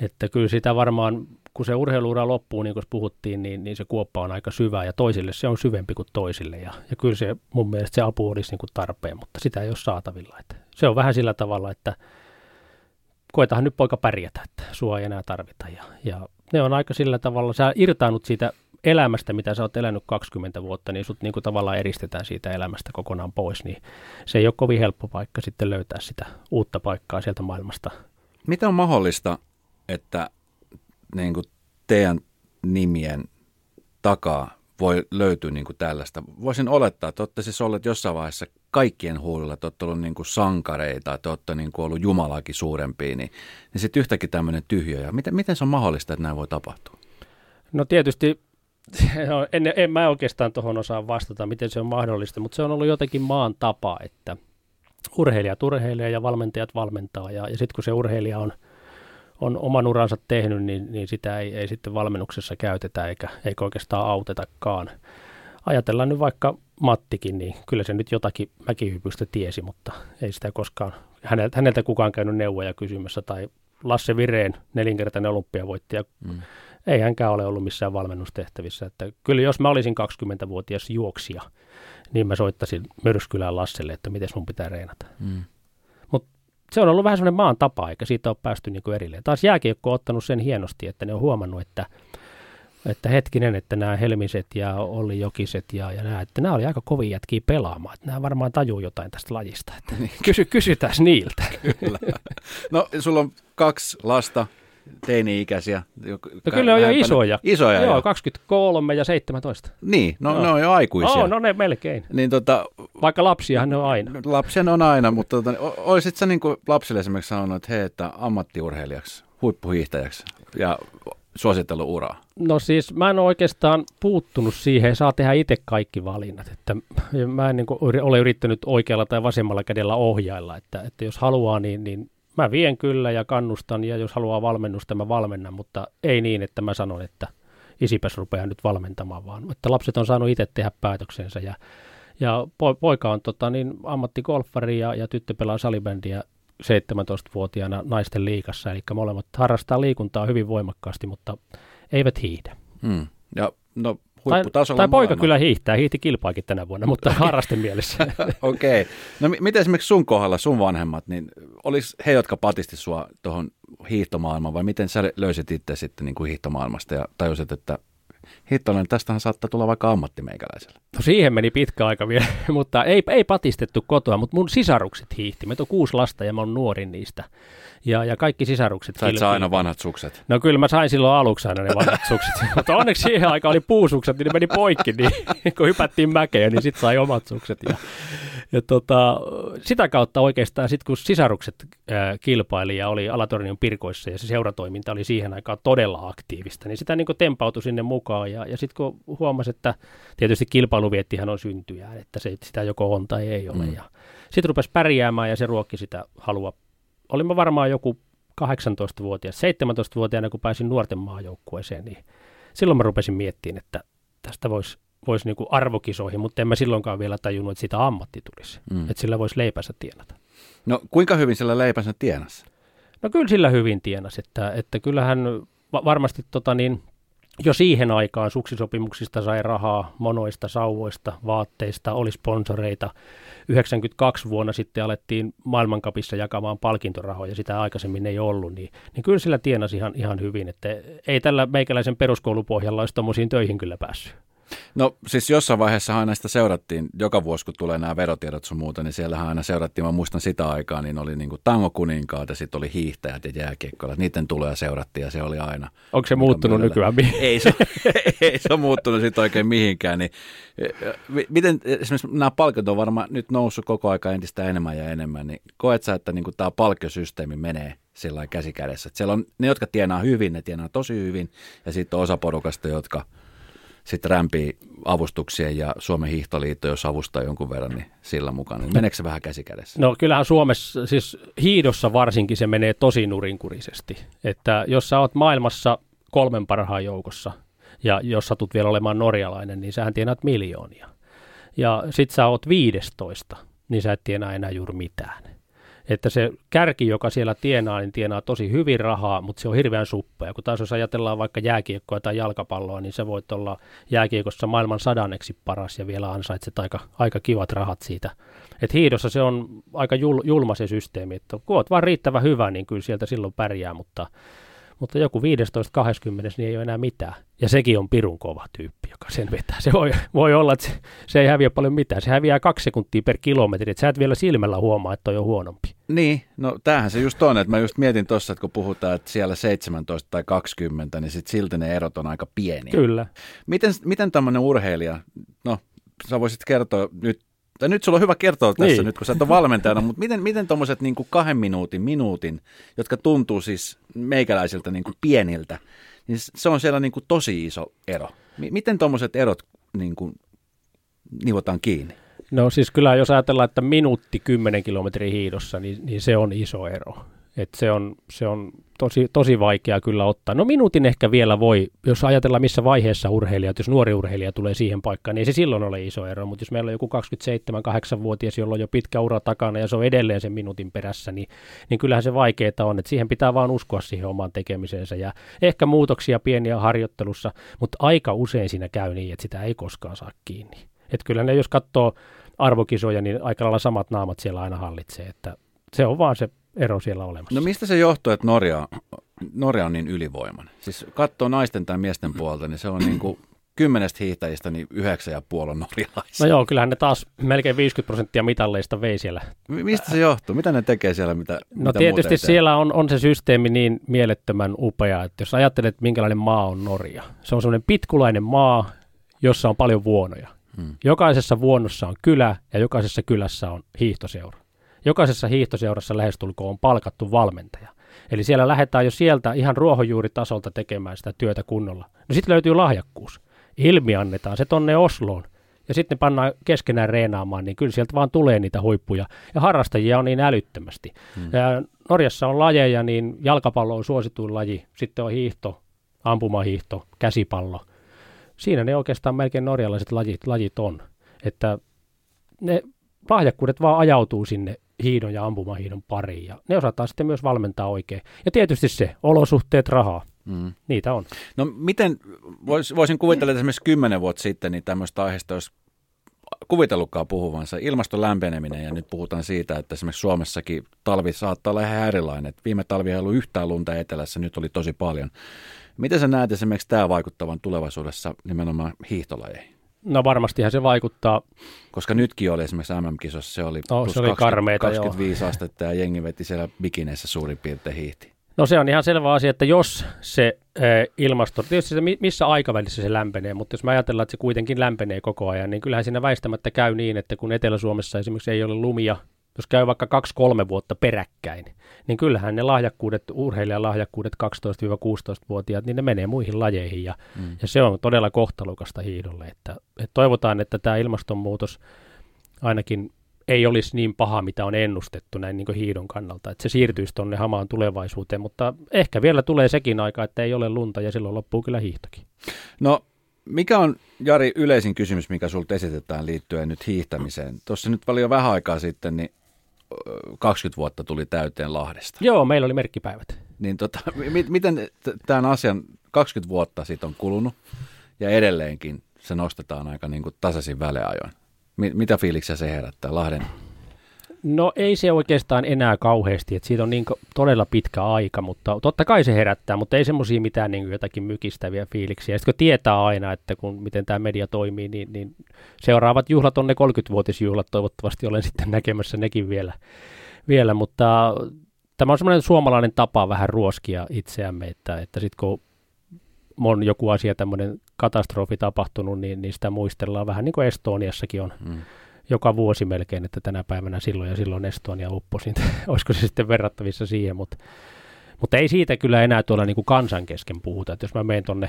että kyllä sitä varmaan, kun se urheiluura loppuu, niin kuin puhuttiin, niin, niin se kuoppa on aika syvä ja toisille se on syvempi kuin toisille ja, ja kyllä se mun mielestä se apu olisi niin kuin tarpeen, mutta sitä ei ole saatavilla. Että se on vähän sillä tavalla, että koetahan nyt poika pärjätä, että sua ei enää tarvita ja, ja ne on aika sillä tavalla, sä irtaannut siitä elämästä, mitä sä oot elänyt 20 vuotta, niin sut niin kuin tavallaan eristetään siitä elämästä kokonaan pois, niin se ei ole kovin helppo paikka sitten löytää sitä uutta paikkaa sieltä maailmasta. Mitä on mahdollista, että niin kuin teidän nimien takaa voi löytyä niin kuin tällaista? Voisin olettaa, että olette siis olleet jossain vaiheessa kaikkien huulilla, että olette olleet niin kuin sankareita, että olette niin kuin ollut Jumalakin suurempia, niin, niin sitten yhtäkkiä tämmöinen tyhjö. Ja miten, miten se on mahdollista, että näin voi tapahtua? No tietysti en, en mä oikeastaan tuohon osaa vastata, miten se on mahdollista, mutta se on ollut jotenkin maan tapa, että urheilijat urheilee ja valmentajat valmentaa. Ja, ja sitten kun se urheilija on, on oman uransa tehnyt, niin, niin sitä ei, ei sitten valmennuksessa käytetä eikä, eikä oikeastaan autetakaan. Ajatellaan nyt vaikka Mattikin, niin kyllä se nyt jotakin mäkihypystä tiesi, mutta ei sitä koskaan häneltä, häneltä kukaan käynyt neuvoja kysymässä. Tai Lasse Vireen nelinkertainen olympiavoittaja. Mm ei hänkään ole ollut missään valmennustehtävissä. Että kyllä jos mä olisin 20-vuotias juoksija, niin mä soittaisin Myrskylään Lasselle, että miten mun pitää reenata. Mm. Se on ollut vähän semmoinen maan tapa, eikä siitä ole päästy niinku erilleen. Taas jääkiekko on ottanut sen hienosti, että ne on huomannut, että, että hetkinen, että nämä Helmiset ja Olli Jokiset ja, ja nämä, että nämä oli aika kovin jätkiä pelaamaan. Että nämä varmaan tajuu jotain tästä lajista. Että niin. kysy, kysytään niiltä. Kyllä. No, sulla on kaksi lasta, teini-ikäisiä. No kyllä on jo isoja. Isoja, joo. 23 ja 17. Niin, no, no. ne on jo aikuisia. Oh, no ne melkein. Niin, tota, Vaikka lapsiahan ne on aina. Lapsia ne on aina, mutta tota, olisit sä niin kuin lapsille esimerkiksi sanonut, että hei, että ammattiurheilijaksi, huippuhiihtäjäksi ja suositellut uraa? No siis mä en ole oikeastaan puuttunut siihen, saa tehdä itse kaikki valinnat. Että mä en niin kuin ole yrittänyt oikealla tai vasemmalla kädellä ohjailla, että, että jos haluaa, niin, niin mä vien kyllä ja kannustan ja jos haluaa valmennusta, mä valmennan, mutta ei niin, että mä sanon, että isipäs rupeaa nyt valmentamaan, vaan että lapset on saanut itse tehdä päätöksensä ja, ja poika on tota, niin ammattigolfari ja, ja tyttö pelaa salibändiä 17-vuotiaana naisten liikassa, eli molemmat harrastaa liikuntaa hyvin voimakkaasti, mutta eivät hiihdä. Hmm. Ja no huipputasolla. Tai, tai poika kyllä hiihtää, hiihti kilpaakin tänä vuonna, mutta harrasten mielessä. Okei. Okay. No miten esimerkiksi sun kohdalla, sun vanhemmat, niin olisi he, jotka patisti sua tuohon hiihtomaailmaan, vai miten sä löysit itse sitten niin kuin hiihtomaailmasta ja tajusit, että Hittonen, tästähän saattaa tulla vaikka ammattimeikäläisellä. No siihen meni pitkä aika vielä, mutta ei, ei patistettu kotoa, mutta mun sisarukset hiihti. Meitä on kuusi lasta ja mä oon nuorin niistä. Ja, ja kaikki sisarukset Sait sä aina vanhat sukset? No kyllä mä sain silloin aluksi aina ne vanhat sukset, mutta onneksi siihen aikaan oli puusukset, niin ne meni poikki, niin kun hypättiin mäkeä, niin sitten sai omat sukset. Ja, ja tota, sitä kautta oikeastaan sitten kun sisarukset äh, kilpaili ja oli Alatornion pirkoissa ja se seuratoiminta oli siihen aikaan todella aktiivista, niin sitä niin tempautui sinne mukaan ja, ja sitten kun huomasi, että tietysti kilpailuviettihän on syntyjä, että se, sitä joko on tai ei ole. Mm. Ja sitten rupesi pärjäämään ja se ruokki sitä halua olin mä varmaan joku 18-vuotias, 17-vuotiaana, kun pääsin nuorten maajoukkueeseen, niin silloin mä rupesin miettimään, että tästä voisi vois niinku arvokisoihin, mutta en mä silloinkaan vielä tajunnut, että sitä ammatti tulisi, mm. että sillä voisi leipänsä tienata. No kuinka hyvin sillä leipänsä tienasi? No kyllä sillä hyvin tienasi, että, että kyllähän varmasti tota niin, jo siihen aikaan suksisopimuksista sai rahaa monoista, sauvoista, vaatteista, oli sponsoreita. 92 vuonna sitten alettiin maailmankapissa jakamaan palkintorahoja, sitä aikaisemmin ei ollut, niin, niin kyllä sillä tienasi ihan, ihan hyvin, että ei tällä meikäläisen peruskoulupohjalla olisi tuommoisiin töihin kyllä päässyt. No siis jossain vaiheessa aina sitä seurattiin, joka vuosi kun tulee nämä verotiedot sun muuta, niin siellähän aina seurattiin, mä muistan sitä aikaa, niin oli niin tangokuninkaat ja sitten oli hiihtäjät ja jääkiekkoilijat, niiden tulee seurattiin ja se oli aina. Onko se muuttunut nykyään? Ei se, ei se ole muuttunut sitten oikein mihinkään. Niin, miten esimerkiksi nämä palkiot on varmaan nyt noussut koko aika entistä enemmän ja enemmän, niin koet sä, että niin tämä palkkiosysteemi menee sillä käsi kädessä? Että siellä on ne, jotka tienaa hyvin, ne tienaa tosi hyvin ja sitten on osa porukasta, jotka – sitten rämpii avustuksien ja Suomen hiihtoliitto, jos avustaa jonkun verran, niin sillä mukana. Niin meneekö se vähän käsi kädessä? No kyllähän Suomessa, siis hiidossa varsinkin se menee tosi nurinkurisesti. Että jos sä oot maailmassa kolmen parhaan joukossa, ja jos satut vielä olemaan norjalainen, niin sähän tienaat miljoonia. Ja sit sä oot 15, niin sä et tienaa enää juuri mitään. Että se kärki, joka siellä tienaa, niin tienaa tosi hyvin rahaa, mutta se on hirveän suppea. Kun taas jos ajatellaan vaikka jääkiekkoa tai jalkapalloa, niin se voit olla jääkiekossa maailman sadanneksi paras ja vielä ansaitset aika, aika kivat rahat siitä. Et hiidossa se on aika jul, julma se systeemi, että kun oot vaan riittävän hyvä, niin kyllä sieltä silloin pärjää, mutta mutta joku 15-20, niin ei ole enää mitään. Ja sekin on pirun kova tyyppi, joka sen vetää. Se voi, voi olla, että se, se ei häviä paljon mitään. Se häviää kaksi sekuntia per kilometri, että sä et vielä silmällä huomaa, että toi on huonompi. Niin, no tämähän se just on, että mä just mietin tuossa, että kun puhutaan, että siellä 17 tai 20, niin sitten silti ne erot on aika pieniä. Kyllä. Miten, miten tämmöinen urheilija, no sä voisit kertoa nyt tai nyt sulla on hyvä kertoa tässä niin. nyt, kun sä et ole valmentajana, mutta miten, miten tuommoiset niin kahden minuutin, minuutin, jotka tuntuu siis meikäläisiltä niin kuin pieniltä, niin se on siellä niin kuin tosi iso ero. M- miten tuommoiset erot niin kuin nivotaan kiinni? No siis kyllä jos ajatellaan, että minuutti 10 kilometrin hiidossa, niin, niin se on iso ero. Et se on, se on tosi, tosi vaikea kyllä ottaa. No minuutin ehkä vielä voi, jos ajatellaan missä vaiheessa urheilija, jos nuori urheilija tulee siihen paikkaan, niin ei se silloin ole iso ero, mutta jos meillä on joku 27-8-vuotias, jolla on jo pitkä ura takana ja se on edelleen sen minuutin perässä, niin, niin kyllähän se vaikeaa on, että siihen pitää vaan uskoa siihen omaan tekemiseensä ja ehkä muutoksia pieniä harjoittelussa, mutta aika usein siinä käy niin, että sitä ei koskaan saa kiinni. Että kyllä ne, jos katsoo arvokisoja, niin aika lailla samat naamat siellä aina hallitsee, että se on vaan se ero siellä olemassa. No mistä se johtuu, että Norja, Norja on niin ylivoimainen? Siis katsoo naisten tai miesten puolta, niin se on niin kuin kymmenestä hiihtäjistä niin yhdeksän ja puoli on norjalaisia. No joo, kyllähän ne taas melkein 50 prosenttia mitalleista vei siellä. Mistä se johtuu? Mitä ne tekee siellä? Mitä, no mitä tietysti siellä on, on se systeemi niin mielettömän upea, että jos ajattelet, minkälainen maa on Norja. Se on semmoinen pitkulainen maa, jossa on paljon vuonoja. Hmm. Jokaisessa vuonossa on kylä ja jokaisessa kylässä on hiihtoseura. Jokaisessa hiihtoseurassa lähestulkoon on palkattu valmentaja. Eli siellä lähdetään jo sieltä ihan ruohonjuuritasolta tekemään sitä työtä kunnolla. No sitten löytyy lahjakkuus. Ilmi annetaan se tonne Osloon. Ja sitten ne pannaan keskenään reenaamaan, niin kyllä sieltä vaan tulee niitä huippuja. Ja harrastajia on niin älyttömästi. Hmm. Ja Norjassa on lajeja, niin jalkapallo on suosituin laji. Sitten on hiihto, ampumahiihto, käsipallo. Siinä ne oikeastaan melkein norjalaiset lajit, lajit on. Että ne lahjakkuudet vaan ajautuu sinne hiidon ja ampumahiidon pariin. Ja ne osataan sitten myös valmentaa oikein. Ja tietysti se, olosuhteet, rahaa. Mm. Niitä on. No miten, vois, voisin kuvitella, että esimerkiksi kymmenen vuotta sitten niin tämmöistä aiheesta olisi kuvitellutkaan puhuvansa. Ilmaston lämpeneminen ja nyt puhutaan siitä, että esimerkiksi Suomessakin talvi saattaa olla ihan erilainen. Viime talvi ei ollut yhtään lunta etelässä, nyt oli tosi paljon. Miten sä näet esimerkiksi tämä vaikuttavan tulevaisuudessa nimenomaan hiihtolajeihin? No varmastihan se vaikuttaa. Koska nytkin oli esimerkiksi MM-kisossa, se oli, no, se oli 20, karmeita, 25 joo. astetta ja jengi veti siellä bikineissä suurin piirtein hiihti. No se on ihan selvä asia, että jos se eh, ilmasto, tietysti se, missä aikavälissä se lämpenee, mutta jos me ajatellaan, että se kuitenkin lämpenee koko ajan, niin kyllähän siinä väistämättä käy niin, että kun Etelä-Suomessa esimerkiksi ei ole lumia jos käy vaikka 2-3 vuotta peräkkäin, niin kyllähän ne lahjakkuudet, urheilijan lahjakkuudet 12-16-vuotiaat, niin ne menee muihin lajeihin ja, mm. ja se on todella kohtalukasta hiidolle. Että, että toivotaan, että tämä ilmastonmuutos ainakin ei olisi niin paha, mitä on ennustettu näin niin hiidon kannalta, että se siirtyisi tuonne hamaan tulevaisuuteen, mutta ehkä vielä tulee sekin aika, että ei ole lunta ja silloin loppuu kyllä hiihtokin. No mikä on, Jari, yleisin kysymys, mikä sinulta esitetään liittyen nyt hiihtämiseen? Tuossa nyt paljon vähän aikaa sitten, niin 20 vuotta tuli täyteen Lahdesta. Joo, meillä oli merkkipäivät. Niin tota, m- miten tämän asian 20 vuotta siitä on kulunut ja edelleenkin se nostetaan aika niin kuin tasaisin väleajoin? M- mitä fiiliksiä se herättää Lahden No ei se oikeastaan enää kauheasti, että siitä on niin todella pitkä aika, mutta totta kai se herättää, mutta ei semmoisia mitään niin jotakin mykistäviä fiiliksiä. Ja sitten kun tietää aina, että kun, miten tämä media toimii, niin, niin seuraavat juhlat on ne 30-vuotisjuhlat, toivottavasti olen sitten näkemässä nekin vielä, vielä mutta tämä on semmoinen suomalainen tapa vähän ruoskia itseämme, että, että sitten kun on joku asia tämmöinen katastrofi tapahtunut, niin, niin sitä muistellaan vähän niin kuin Estoniassakin on. Mm joka vuosi melkein, että tänä päivänä silloin ja silloin Estonia upposi. Olisiko se sitten verrattavissa siihen, mutta, mutta ei siitä kyllä enää tuolla niin kuin kansan kesken puhuta. Että jos mä menen tuonne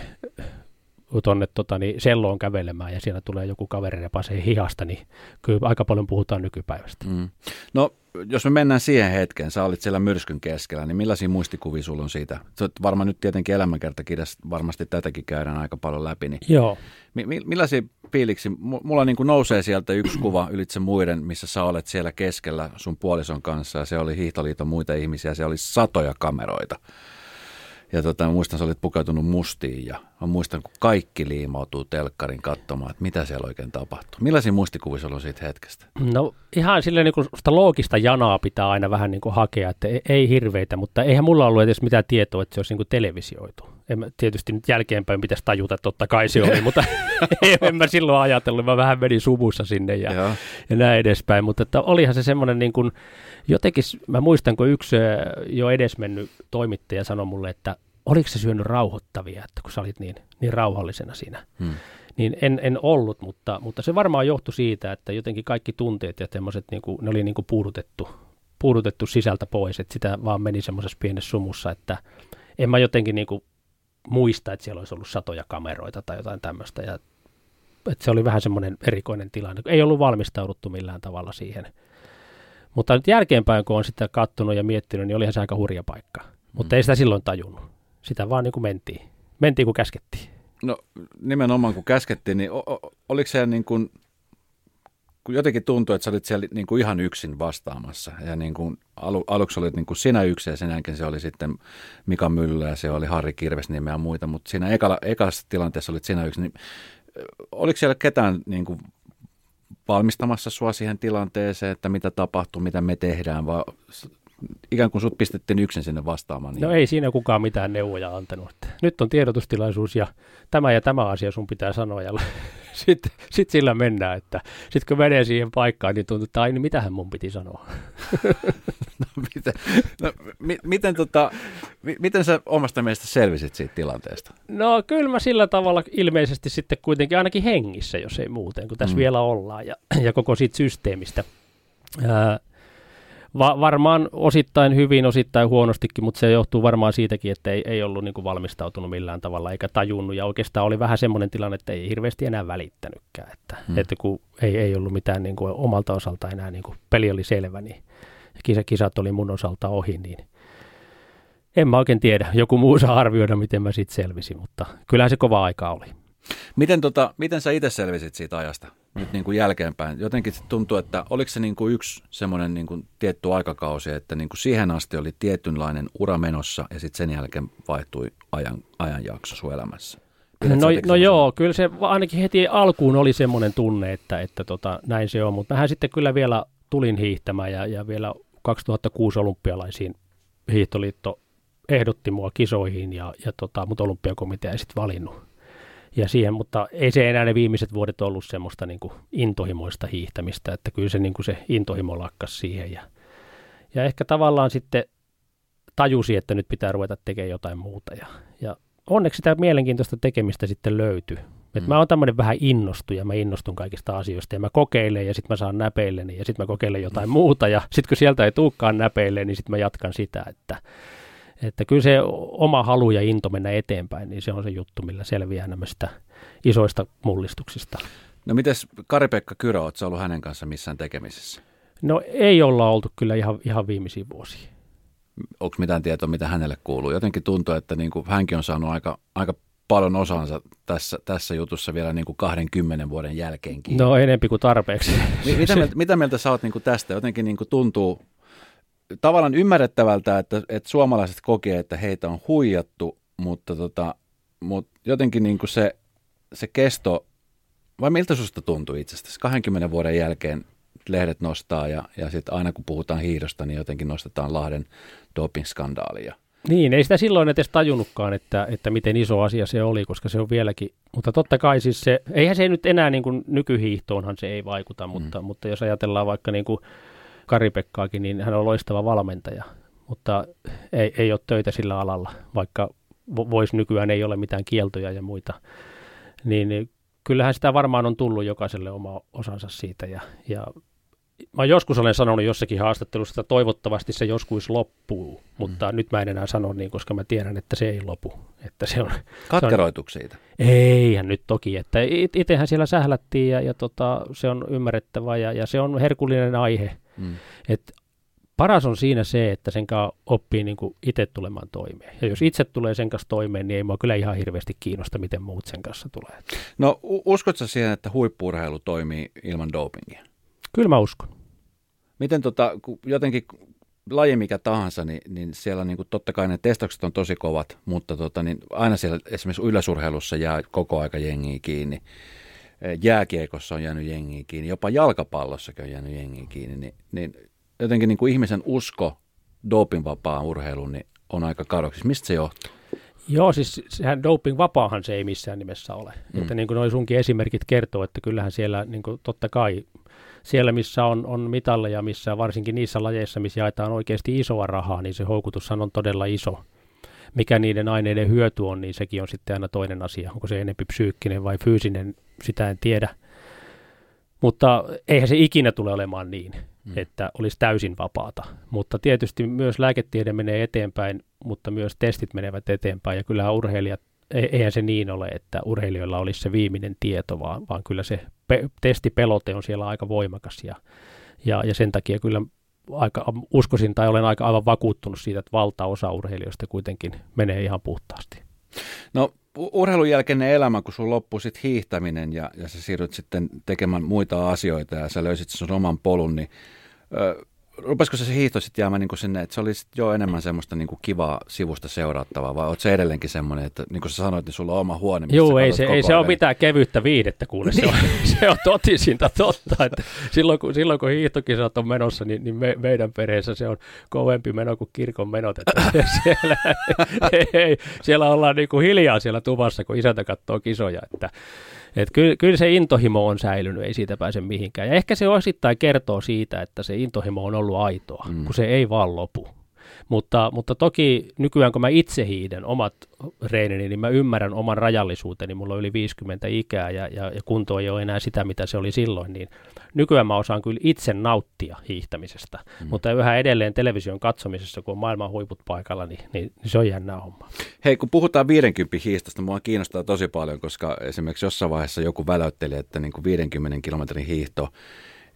tuonne tota, niin selloon kävelemään ja siellä tulee joku kaveri ja pasee hihasta, niin kyllä aika paljon puhutaan nykypäivästä. Mm. No jos me mennään siihen hetkeen, sä olit siellä myrskyn keskellä, niin millaisia muistikuvia sulla on siitä? Sä varmaan nyt tietenkin elämänkertakirjassa varmasti tätäkin käydään aika paljon läpi. Niin Joo. Mi- millaisia fiiliksi? Mulla niin kuin nousee sieltä yksi kuva ylitse muiden, missä sä olet siellä keskellä sun puolison kanssa ja se oli Hiihtoliiton muita ihmisiä, se oli satoja kameroita. Ja tota, muistan, sä olit pukeutunut mustiin ja mä muistan, kun kaikki liimautuu telkkarin katsomaan, että mitä siellä oikein tapahtuu. Millaisia muistikuvia sulla on siitä hetkestä? No ihan silleen niin kuin sitä loogista janaa pitää aina vähän niin kuin hakea, että ei, ei hirveitä, mutta eihän mulla ollut edes mitään tietoa, että se olisi niin kuin televisioitu. En mä, tietysti nyt jälkeenpäin pitäisi tajuta, että totta kai se oli, mutta en mä silloin ajatellut, mä vähän menin sumussa sinne ja, ja näin edespäin, mutta että olihan se semmoinen niin kuin, jotenkin, mä muistan, kun yksi jo edesmennyt toimittaja sanoi mulle, että oliko se syönyt rauhoittavia, että kun sä olit niin, niin rauhallisena siinä. Hmm. Niin en, en ollut, mutta, mutta se varmaan johtui siitä, että jotenkin kaikki tunteet ja semmoiset, niin kuin, ne oli niin kuin puudutettu, puudutettu sisältä pois, että sitä vaan meni semmoisessa pienessä sumussa, että en mä jotenkin niin kuin muista, että siellä olisi ollut satoja kameroita tai jotain tämmöistä. Ja, että se oli vähän semmoinen erikoinen tilanne. Ei ollut valmistauduttu millään tavalla siihen. Mutta nyt jälkeenpäin, kun on sitä kattonut ja miettinyt, niin olihan se aika hurja paikka. Mutta mm. ei sitä silloin tajunnut. Sitä vaan niin kuin mentiin. Mentiin, kun käskettiin. No nimenomaan, kun käskettiin, niin o- o- oliko se niin kuin, kun jotenkin tuntui, että sä olit siellä niin kuin ihan yksin vastaamassa. Ja niin kuin alu, aluksi olit niin kuin sinä yksin ja sen jälkeen se oli sitten Mika Myllä ja se oli Harri Kirvesniemi ja muita. Mutta siinä ekalla, ekassa tilanteessa olit sinä yksin. Niin, oliko siellä ketään niin kuin valmistamassa sua siihen tilanteeseen, että mitä tapahtuu, mitä me tehdään, vai ikään kuin sut pistettiin yksin sinne vastaamaan. Niin... No ei siinä kukaan mitään neuvoja antanut. Nyt on tiedotustilaisuus ja tämä ja tämä asia sun pitää sanoa ja sitten sit sillä mennään. Että sitten kun menee siihen paikkaan, niin tuntuu, että niin mitähän mun piti sanoa. no, miten, no, mi, miten, tota, mi, miten sä omasta mielestä selvisit siitä tilanteesta? No kyllä mä sillä tavalla ilmeisesti sitten kuitenkin ainakin hengissä, jos ei muuten, kun tässä mm. vielä ollaan ja, ja koko siitä systeemistä. Ää, Va- varmaan osittain hyvin, osittain huonostikin, mutta se johtuu varmaan siitäkin, että ei, ei ollut niin kuin valmistautunut millään tavalla eikä tajunnut. Ja oikeastaan oli vähän semmoinen tilanne, että ei hirveästi enää välittänytkään. Että, hmm. että kun ei, ei ollut mitään niin kuin omalta osalta enää, niin kuin peli oli selvä, niin kisa, kisat oli mun osalta ohi, niin en mä oikein tiedä. Joku muu saa arvioida, miten mä sitten selvisin, mutta kyllähän se kova aika oli. Miten, tota, miten sä itse selvisit siitä ajasta nyt niin kuin jälkeenpäin? Jotenkin tuntuu, että oliko se niin kuin yksi semmoinen niin kuin tietty aikakausi, että niin kuin siihen asti oli tietynlainen ura menossa ja sitten sen jälkeen vaihtui ajan, ajanjakso sun elämässä? Pidät no, no joo, kyllä se ainakin heti alkuun oli semmoinen tunne, että, että tota, näin se on, mutta mähän sitten kyllä vielä tulin hiihtämään ja, ja vielä 2006 olympialaisiin hiihtoliitto ehdotti mua kisoihin ja, ja tota, mutta olympiakomitea ei sitten valinnut ja siihen, mutta ei se enää ne viimeiset vuodet ollut semmoista niin kuin intohimoista hiihtämistä, että kyllä se, niin kuin se intohimo lakkas siihen ja, ja ehkä tavallaan sitten tajusi, että nyt pitää ruveta tekemään jotain muuta ja, ja onneksi sitä mielenkiintoista tekemistä sitten löytyi. Et mm. Mä oon tämmöinen vähän innostuja, mä innostun kaikista asioista ja mä kokeilen ja sitten mä saan näpeille ja sitten mä kokeilen jotain mm. muuta ja sitten kun sieltä ei tulekaan näpeille, niin sitten mä jatkan sitä, että että kyllä se oma halu ja into mennä eteenpäin, niin se on se juttu, millä selviää nämmöistä isoista mullistuksista. No mites Kari-Pekka Kyrö, ootko ollut hänen kanssa missään tekemisissä? No ei olla oltu kyllä ihan, ihan viimeisiä vuosia. Onko mitään tietoa, mitä hänelle kuuluu? Jotenkin tuntuu, että niin kuin hänkin on saanut aika, aika paljon osansa tässä, tässä jutussa vielä niin kuin 20 vuoden jälkeenkin. No enempi kuin tarpeeksi. Mitä mieltä, mitä mieltä sä oot niin kuin tästä? Jotenkin niin kuin tuntuu, tavallaan ymmärrettävältä, että, että suomalaiset kokee, että heitä on huijattu, mutta, tota, mutta jotenkin niin kuin se, se kesto, vai miltä susta tuntuu itsestäsi? 20 vuoden jälkeen lehdet nostaa ja, ja sitten aina kun puhutaan hiidosta, niin jotenkin nostetaan Lahden doping-skandaalia. Niin, ei sitä silloin edes tajunnutkaan, että, että miten iso asia se oli, koska se on vieläkin, mutta totta kai siis se, eihän se nyt enää niin kuin nykyhiihtoonhan se ei vaikuta, mutta, mm. mutta jos ajatellaan vaikka niin kuin Karipekkaakin, niin hän on loistava valmentaja, mutta ei, ei ole töitä sillä alalla, vaikka voisi nykyään ei ole mitään kieltoja ja muita. Niin, niin kyllähän sitä varmaan on tullut jokaiselle oma osansa siitä ja, ja mä joskus olen sanonut jossakin haastattelussa, että toivottavasti se joskus loppuu, mutta mm. nyt mä en enää sano niin, koska mä tiedän, että se ei lopu. Että se on, Katkeroituiko siitä? Eihän nyt toki, että itsehän siellä sählättiin ja, ja tota, se on ymmärrettävä ja, ja se on herkullinen aihe. Mm. Että paras on siinä se, että sen kanssa oppii niin kuin itse tulemaan toimeen. Ja jos itse tulee sen kanssa toimeen, niin ei mua kyllä ihan hirveästi kiinnosta, miten muut sen kanssa tulee. No uskotko siihen, että huippuurheilu toimii ilman dopingia? Kyllä mä uskon. Miten tota, jotenkin laji mikä tahansa, niin, niin siellä niin kuin totta kai ne testaukset on tosi kovat, mutta tota, niin aina siellä esimerkiksi yleisurheilussa jää koko aika jengiä kiinni. Jääkiekossa on jäänyt jengiä kiinni, jopa jalkapallossakin on jäänyt jengiä kiinni, niin, niin jotenkin niin kuin ihmisen usko dopingvapaan urheiluun niin on aika kadoksi. Mistä se johtuu? Joo, siis sehän doping-vapaahan se ei missään nimessä ole. Mm. Että niin kuin noin sunkin esimerkit kertoo, että kyllähän siellä niin kuin totta kai siellä, missä on, on mitalleja, missä varsinkin niissä lajeissa, missä jaetaan oikeasti isoa rahaa, niin se houkutushan on todella iso. Mikä niiden aineiden hyöty on, niin sekin on sitten aina toinen asia. Onko se enempi psyykkinen vai fyysinen, sitä en tiedä. Mutta eihän se ikinä tule olemaan niin, mm. että olisi täysin vapaata. Mutta tietysti myös lääketiede menee eteenpäin, mutta myös testit menevät eteenpäin. Ja kyllähän urheilijat, e-, eihän se niin ole, että urheilijoilla olisi se viimeinen tieto, vaan, vaan kyllä se pe- testipelote on siellä aika voimakas. Ja, ja, ja sen takia kyllä aika, uskoisin tai olen aika aivan vakuuttunut siitä, että valtaosa urheilijoista kuitenkin menee ihan puhtaasti. No urheilun jälkeinen elämä, kun sun loppui sitten hiihtäminen ja, ja sä siirryt sitten tekemään muita asioita ja sä löysit sun oman polun, niin ö, rupesiko se hiihto sitten jäämään niin sinne, että se oli jo enemmän semmoista niin kuin kivaa sivusta seurattavaa, vai oot se edelleenkin semmoinen, että niin kuin sä sanoit, niin sulla on oma huone, Joo, ei se, ei se ole mitään kevyttä viidettä, kuule, se on, se on totisinta totta, että silloin kun, silloin kun hiihtokisat on menossa, niin, niin me, meidän perheessä se on kovempi meno kuin kirkon menot, että siellä, ei, siellä ollaan niin kuin hiljaa siellä tuvassa, kun isäntä katsoo kisoja, että et kyllä, kyllä se intohimo on säilynyt, ei siitä pääse mihinkään. Ja ehkä se osittain kertoo siitä, että se intohimo on ollut aitoa, mm. kun se ei vaan lopu. Mutta, mutta toki nykyään kun mä itse hiiden omat reinini, niin mä ymmärrän oman rajallisuuteni. Mulla on yli 50 ikää ja, ja, ja kunto ei ole enää sitä, mitä se oli silloin. Niin nykyään mä osaan kyllä itse nauttia hiihtämisestä, mm. mutta yhä edelleen television katsomisessa, kun on maailman huiput paikalla, niin, niin, niin se on jännää homma. Hei, kun puhutaan 50 hiihtosta, mua kiinnostaa tosi paljon, koska esimerkiksi jossain vaiheessa joku väläytteli, että niin kuin 50 kilometrin hiihto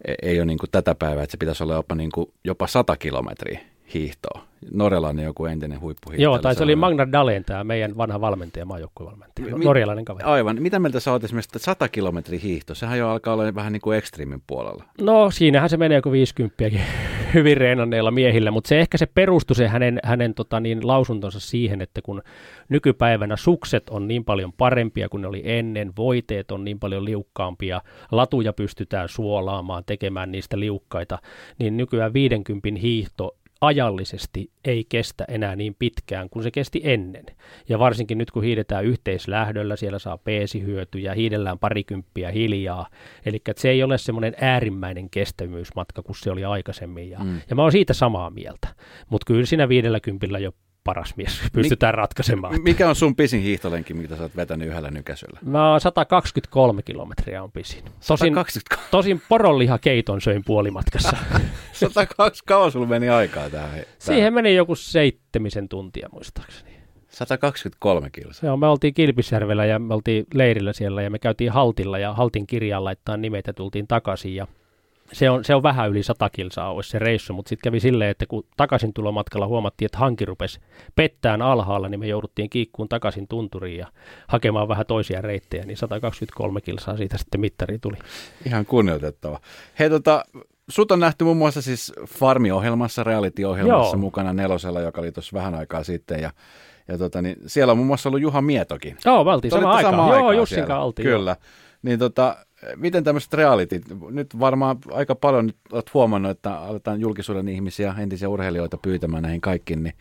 e-, ei ole niin kuin tätä päivää, että se pitäisi olla jopa, niin kuin, jopa 100 kilometriä hiihtoa. Norjalainen joku entinen huippuhiihtäjä. Joo, tai se oli Magnar Daleen, tämä meidän vanha valmentaja, maajoukkuevalmentaja, Mi- norjalainen kaveri. Aivan. Mitä mieltä sä oot esimerkiksi 100 kilometri hiihto? Sehän jo alkaa olla vähän niin kuin ekstriimin puolella. No siinähän se menee kuin 50 hyvin reenanneilla miehillä, mutta se ehkä se perustui se hänen, hänen tota niin, lausuntonsa siihen, että kun nykypäivänä sukset on niin paljon parempia kuin ne oli ennen, voiteet on niin paljon liukkaampia, latuja pystytään suolaamaan, tekemään niistä liukkaita, niin nykyään 50 hiihto ajallisesti ei kestä enää niin pitkään kuin se kesti ennen. Ja varsinkin nyt kun hiidetään yhteislähdöllä, siellä saa peesihyötyjä, hiidellään parikymppiä hiljaa. Eli se ei ole semmoinen äärimmäinen kestävyysmatka kuin se oli aikaisemmin. Ja, mm. ja mä oon siitä samaa mieltä. Mutta kyllä siinä viidellä kympillä jo paras mies pystytään Mik, ratkaisemaan. Mikä on sun pisin hiihtolenki, mitä sä oot vetänyt yhdellä nykäisyllä? Mä oon 123 kilometriä on pisin. Tosin, 123. tosin poronliha keiton söin puolimatkassa. 102 kauan sulla meni aikaa tähän? Siihen meni joku seitsemisen tuntia muistaakseni. 123 kilsaa. Joo, me oltiin Kilpisjärvellä ja me oltiin leirillä siellä ja me käytiin Haltilla ja Haltin kirjaan laittaa nimet ja tultiin takaisin ja se on, se on vähän yli 100 kilsaa olisi se reissu, mutta sitten kävi silleen, että kun takaisin tulomatkalla huomattiin, että hanki rupesi pettään alhaalla, niin me jouduttiin kiikkuun takaisin tunturiin ja hakemaan vähän toisia reittejä, niin 123 kilsaa siitä sitten mittari tuli. Ihan kunnioitettava. Hei tota, sut on nähty muun muassa siis Farmi-ohjelmassa, reality-ohjelmassa Joo. mukana nelosella, joka oli tuossa vähän aikaa sitten ja ja tota, niin siellä on muun muassa ollut Juha Mietokin. Joo, me oltiin sama aikaan. Joo, Jussin kanssa oltiin. Kyllä. Niin tota, miten tämmöiset reality, nyt varmaan aika paljon nyt olet huomannut, että aletaan julkisuuden ihmisiä, entisiä urheilijoita pyytämään näihin kaikkiin, niin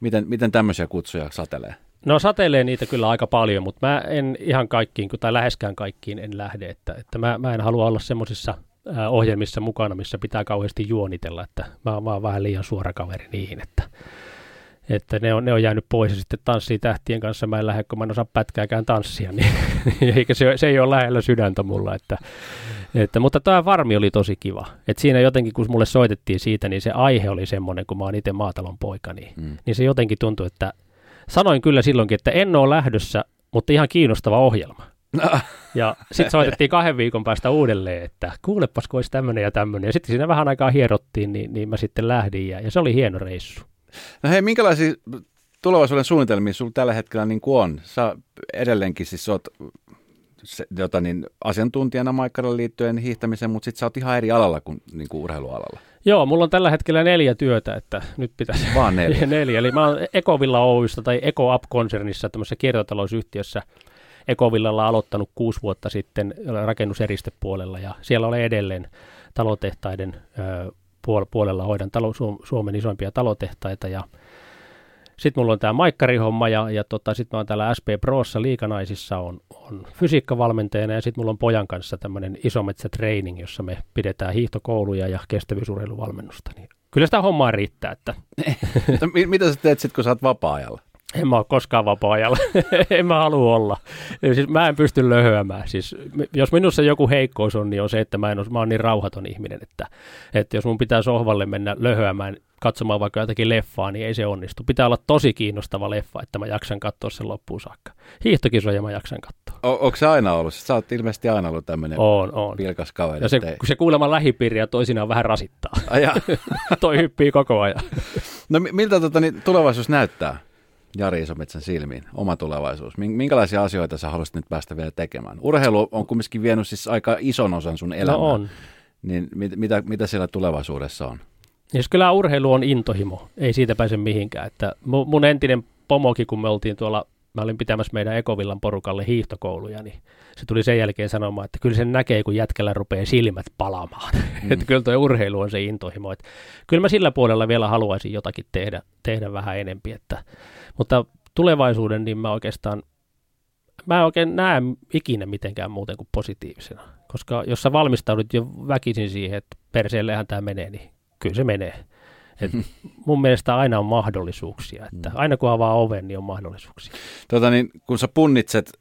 miten, miten tämmöisiä kutsuja satelee? No satelee niitä kyllä aika paljon, mutta mä en ihan kaikkiin, tai läheskään kaikkiin en lähde, että, että mä, mä en halua olla semmoisissa ohjelmissa mukana, missä pitää kauheasti juonitella, että mä, mä oon vähän liian suora kaveri niihin, että että ne on, ne on jäänyt pois ja sitten tanssii tähtien kanssa mä en lähde, kun mä en osaa pätkääkään tanssia, niin eikä se, se ei ole lähellä sydäntä mulla, että, että, mutta tämä farmi oli tosi kiva. Et siinä jotenkin, kun mulle soitettiin siitä, niin se aihe oli semmoinen, kun mä oon itse maatalon poika, niin, mm. niin se jotenkin tuntui, että sanoin kyllä silloinkin, että en ole lähdössä, mutta ihan kiinnostava ohjelma. No. Ja sitten soitettiin kahden viikon päästä uudelleen, että kuulepas, kun olisi tämmöinen ja tämmöinen. Ja sitten siinä vähän aikaa hierottiin, niin, niin mä sitten lähdin ja, ja se oli hieno reissu. No hei, minkälaisia tulevaisuuden suunnitelmia sinulla tällä hetkellä niin kuin on? Sä edelleenkin siis oot se, jota, niin, asiantuntijana Maikkaran liittyen hiihtämiseen, mutta sitten sä oot ihan eri alalla kuin, niin kuin urheilualalla. Joo, mulla on tällä hetkellä neljä työtä, että nyt pitäisi... Vaan neljä. neljä. Eli mä oon Ekovilla Oystä tai Eko Up-konsernissa, tämmöisessä kiertotalousyhtiössä Ekovillalla aloittanut kuusi vuotta sitten rakennuseristepuolella ja siellä olen edelleen talotehtaiden puolella hoidan talo, Suomen isoimpia talotehtaita ja sitten mulla on tämä maikkarihomma ja, ja tota, sitten mä oon täällä SP Prossa liikanaisissa on, on fysiikkavalmentajana ja sitten mulla on pojan kanssa tämmöinen isometsä training, jossa me pidetään hiihtokouluja ja kestävyysurheiluvalmennusta. Niin kyllä sitä hommaa riittää. Että. Mitä sä teet sitten, kun sä oot vapaa-ajalla? En mä ole koskaan vapaa-ajalla. en mä halua olla. Siis mä en pysty löhöämään. Siis, jos minussa joku heikkous on, niin on se, että mä, en ole, mä oon niin rauhaton ihminen, että, että jos mun pitää sohvalle mennä löhöämään katsomaan vaikka jotakin leffaa, niin ei se onnistu. Pitää olla tosi kiinnostava leffa, että mä jaksan katsoa sen loppuun saakka. Hiihtokisoja mä jaksan katsoa. O- onko se aina ollut? Sä oot ilmeisesti aina ollut tämmöinen on, on. vilkas kaveri. Ja se, kun se kuulemma lähipiiriä toisinaan vähän rasittaa. Toi hyppii koko ajan. no miltä tota, niin, tulevaisuus näyttää? Jari Isometsän silmiin, oma tulevaisuus? Minkälaisia asioita sä haluaisit nyt päästä vielä tekemään? Urheilu on kumminkin vienyt siis aika ison osan sun elämää. No on. Niin mit, mitä, mitä siellä tulevaisuudessa on? Siis kyllä urheilu on intohimo, ei siitä pääse mihinkään. Että mun entinen pomokin, kun me oltiin tuolla, mä olin pitämässä meidän Ekovillan porukalle hiihtokouluja, niin se tuli sen jälkeen sanomaan, että kyllä sen näkee, kun jätkällä rupeaa silmät palamaan. Mm. että kyllä tuo urheilu on se intohimo. Että kyllä mä sillä puolella vielä haluaisin jotakin tehdä, tehdä vähän enempi. Että, mutta tulevaisuuden, niin mä oikeastaan, mä en oikein näe ikinä mitenkään muuten kuin positiivisena. Koska jos sä valmistaudut jo väkisin siihen, että perseellehän tämä menee, niin kyllä se menee. Et mun mielestä aina on mahdollisuuksia, että mm. aina kun avaa oven, niin on mahdollisuuksia. Tota niin, kun sä punnitset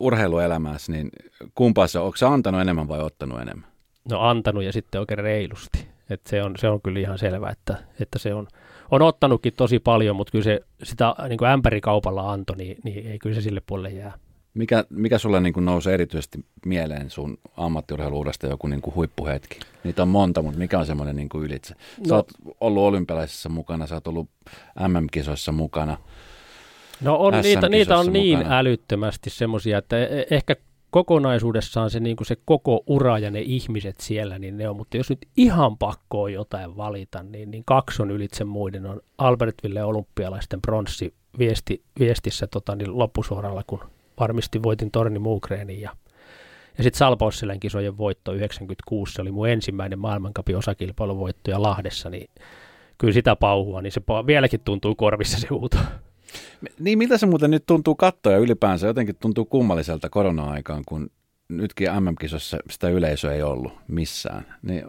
urheiluelämässä, niin kumpaa se, onko sä antanut enemmän vai ottanut enemmän? No antanut ja sitten oikein reilusti. Et se, on, se on kyllä ihan selvä, että, että se on, on ottanutkin tosi paljon, mutta kyllä se sitä niin kuin ämpärikaupalla antoi, niin, niin ei kyllä se sille puolelle jää. Mikä, mikä sulle niin kuin nousee erityisesti mieleen sun ammattiurheiluudesta joku niin kuin huippuhetki? Niitä on monta, mutta mikä on semmoinen niin kuin ylitse? Sä no, oot ollut olympialaisissa mukana, sä oot ollut MM-kisoissa mukana. No on, niitä, niitä on niin mukana. älyttömästi semmoisia, että e, e, ehkä kokonaisuudessaan se, niin kuin se koko ura ja ne ihmiset siellä, niin ne on, mutta jos nyt ihan pakko on jotain valita, niin, niin kaksi on ylitse muiden, on Albertville olympialaisten pronssi viesti, viestissä tota, niin loppusuoralla, kun varmisti voitin Torni Muukreenin ja, ja sitten Salpausselän kisojen voitto 96, se oli mun ensimmäinen maailmankapin osakilpailuvoitto ja Lahdessa, niin kyllä sitä pauhua, niin se vieläkin tuntuu korvissa se huuto. Niin mitä se muuten nyt tuntuu kattoja ylipäänsä? Jotenkin tuntuu kummalliselta korona-aikaan, kun nytkin MM-kisossa sitä yleisöä ei ollut missään. Niin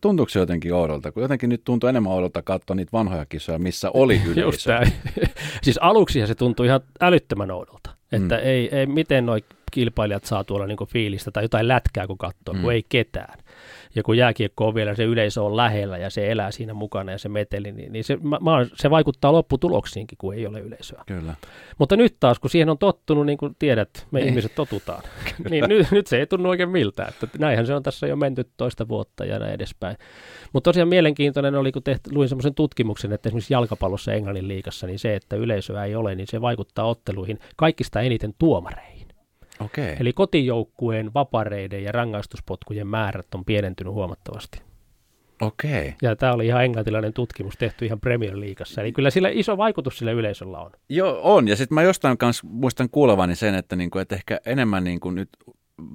tuntuuko se jotenkin oudolta? Kun jotenkin nyt tuntuu enemmän oudolta katsoa niitä vanhoja kisoja, missä oli yleisö. siis aluksi se tuntui ihan älyttömän oudolta. Että mm. ei, ei, miten nuo kilpailijat saa tuolla niin fiilistä tai jotain lätkää kun katsoo, mm. kun ei ketään. Ja kun jääkiekko on vielä, se yleisö on lähellä ja se elää siinä mukana ja se meteli, niin, niin se, mä, se vaikuttaa lopputuloksiinkin, kun ei ole yleisöä. Kyllä. Mutta nyt taas, kun siihen on tottunut, niin kuin tiedät, me ei. ihmiset totutaan, niin nyt, nyt se ei tunnu oikein miltä. Että näinhän se on tässä jo menty toista vuotta ja näin edespäin. Mutta tosiaan mielenkiintoinen oli, kun tehty, luin semmoisen tutkimuksen, että esimerkiksi jalkapallossa Englannin liikassa, niin se, että yleisöä ei ole, niin se vaikuttaa otteluihin kaikista eniten tuomareihin. Okay. Eli kotijoukkueen vapareiden ja rangaistuspotkujen määrät on pienentynyt huomattavasti. Okei. Ja tämä oli ihan englantilainen tutkimus tehty ihan Premier Leagueassa. Eli kyllä sillä iso vaikutus sillä yleisöllä on. Joo, on. Ja sitten mä jostain kanssa muistan kuulevani sen, että, niinku, että ehkä enemmän niinku nyt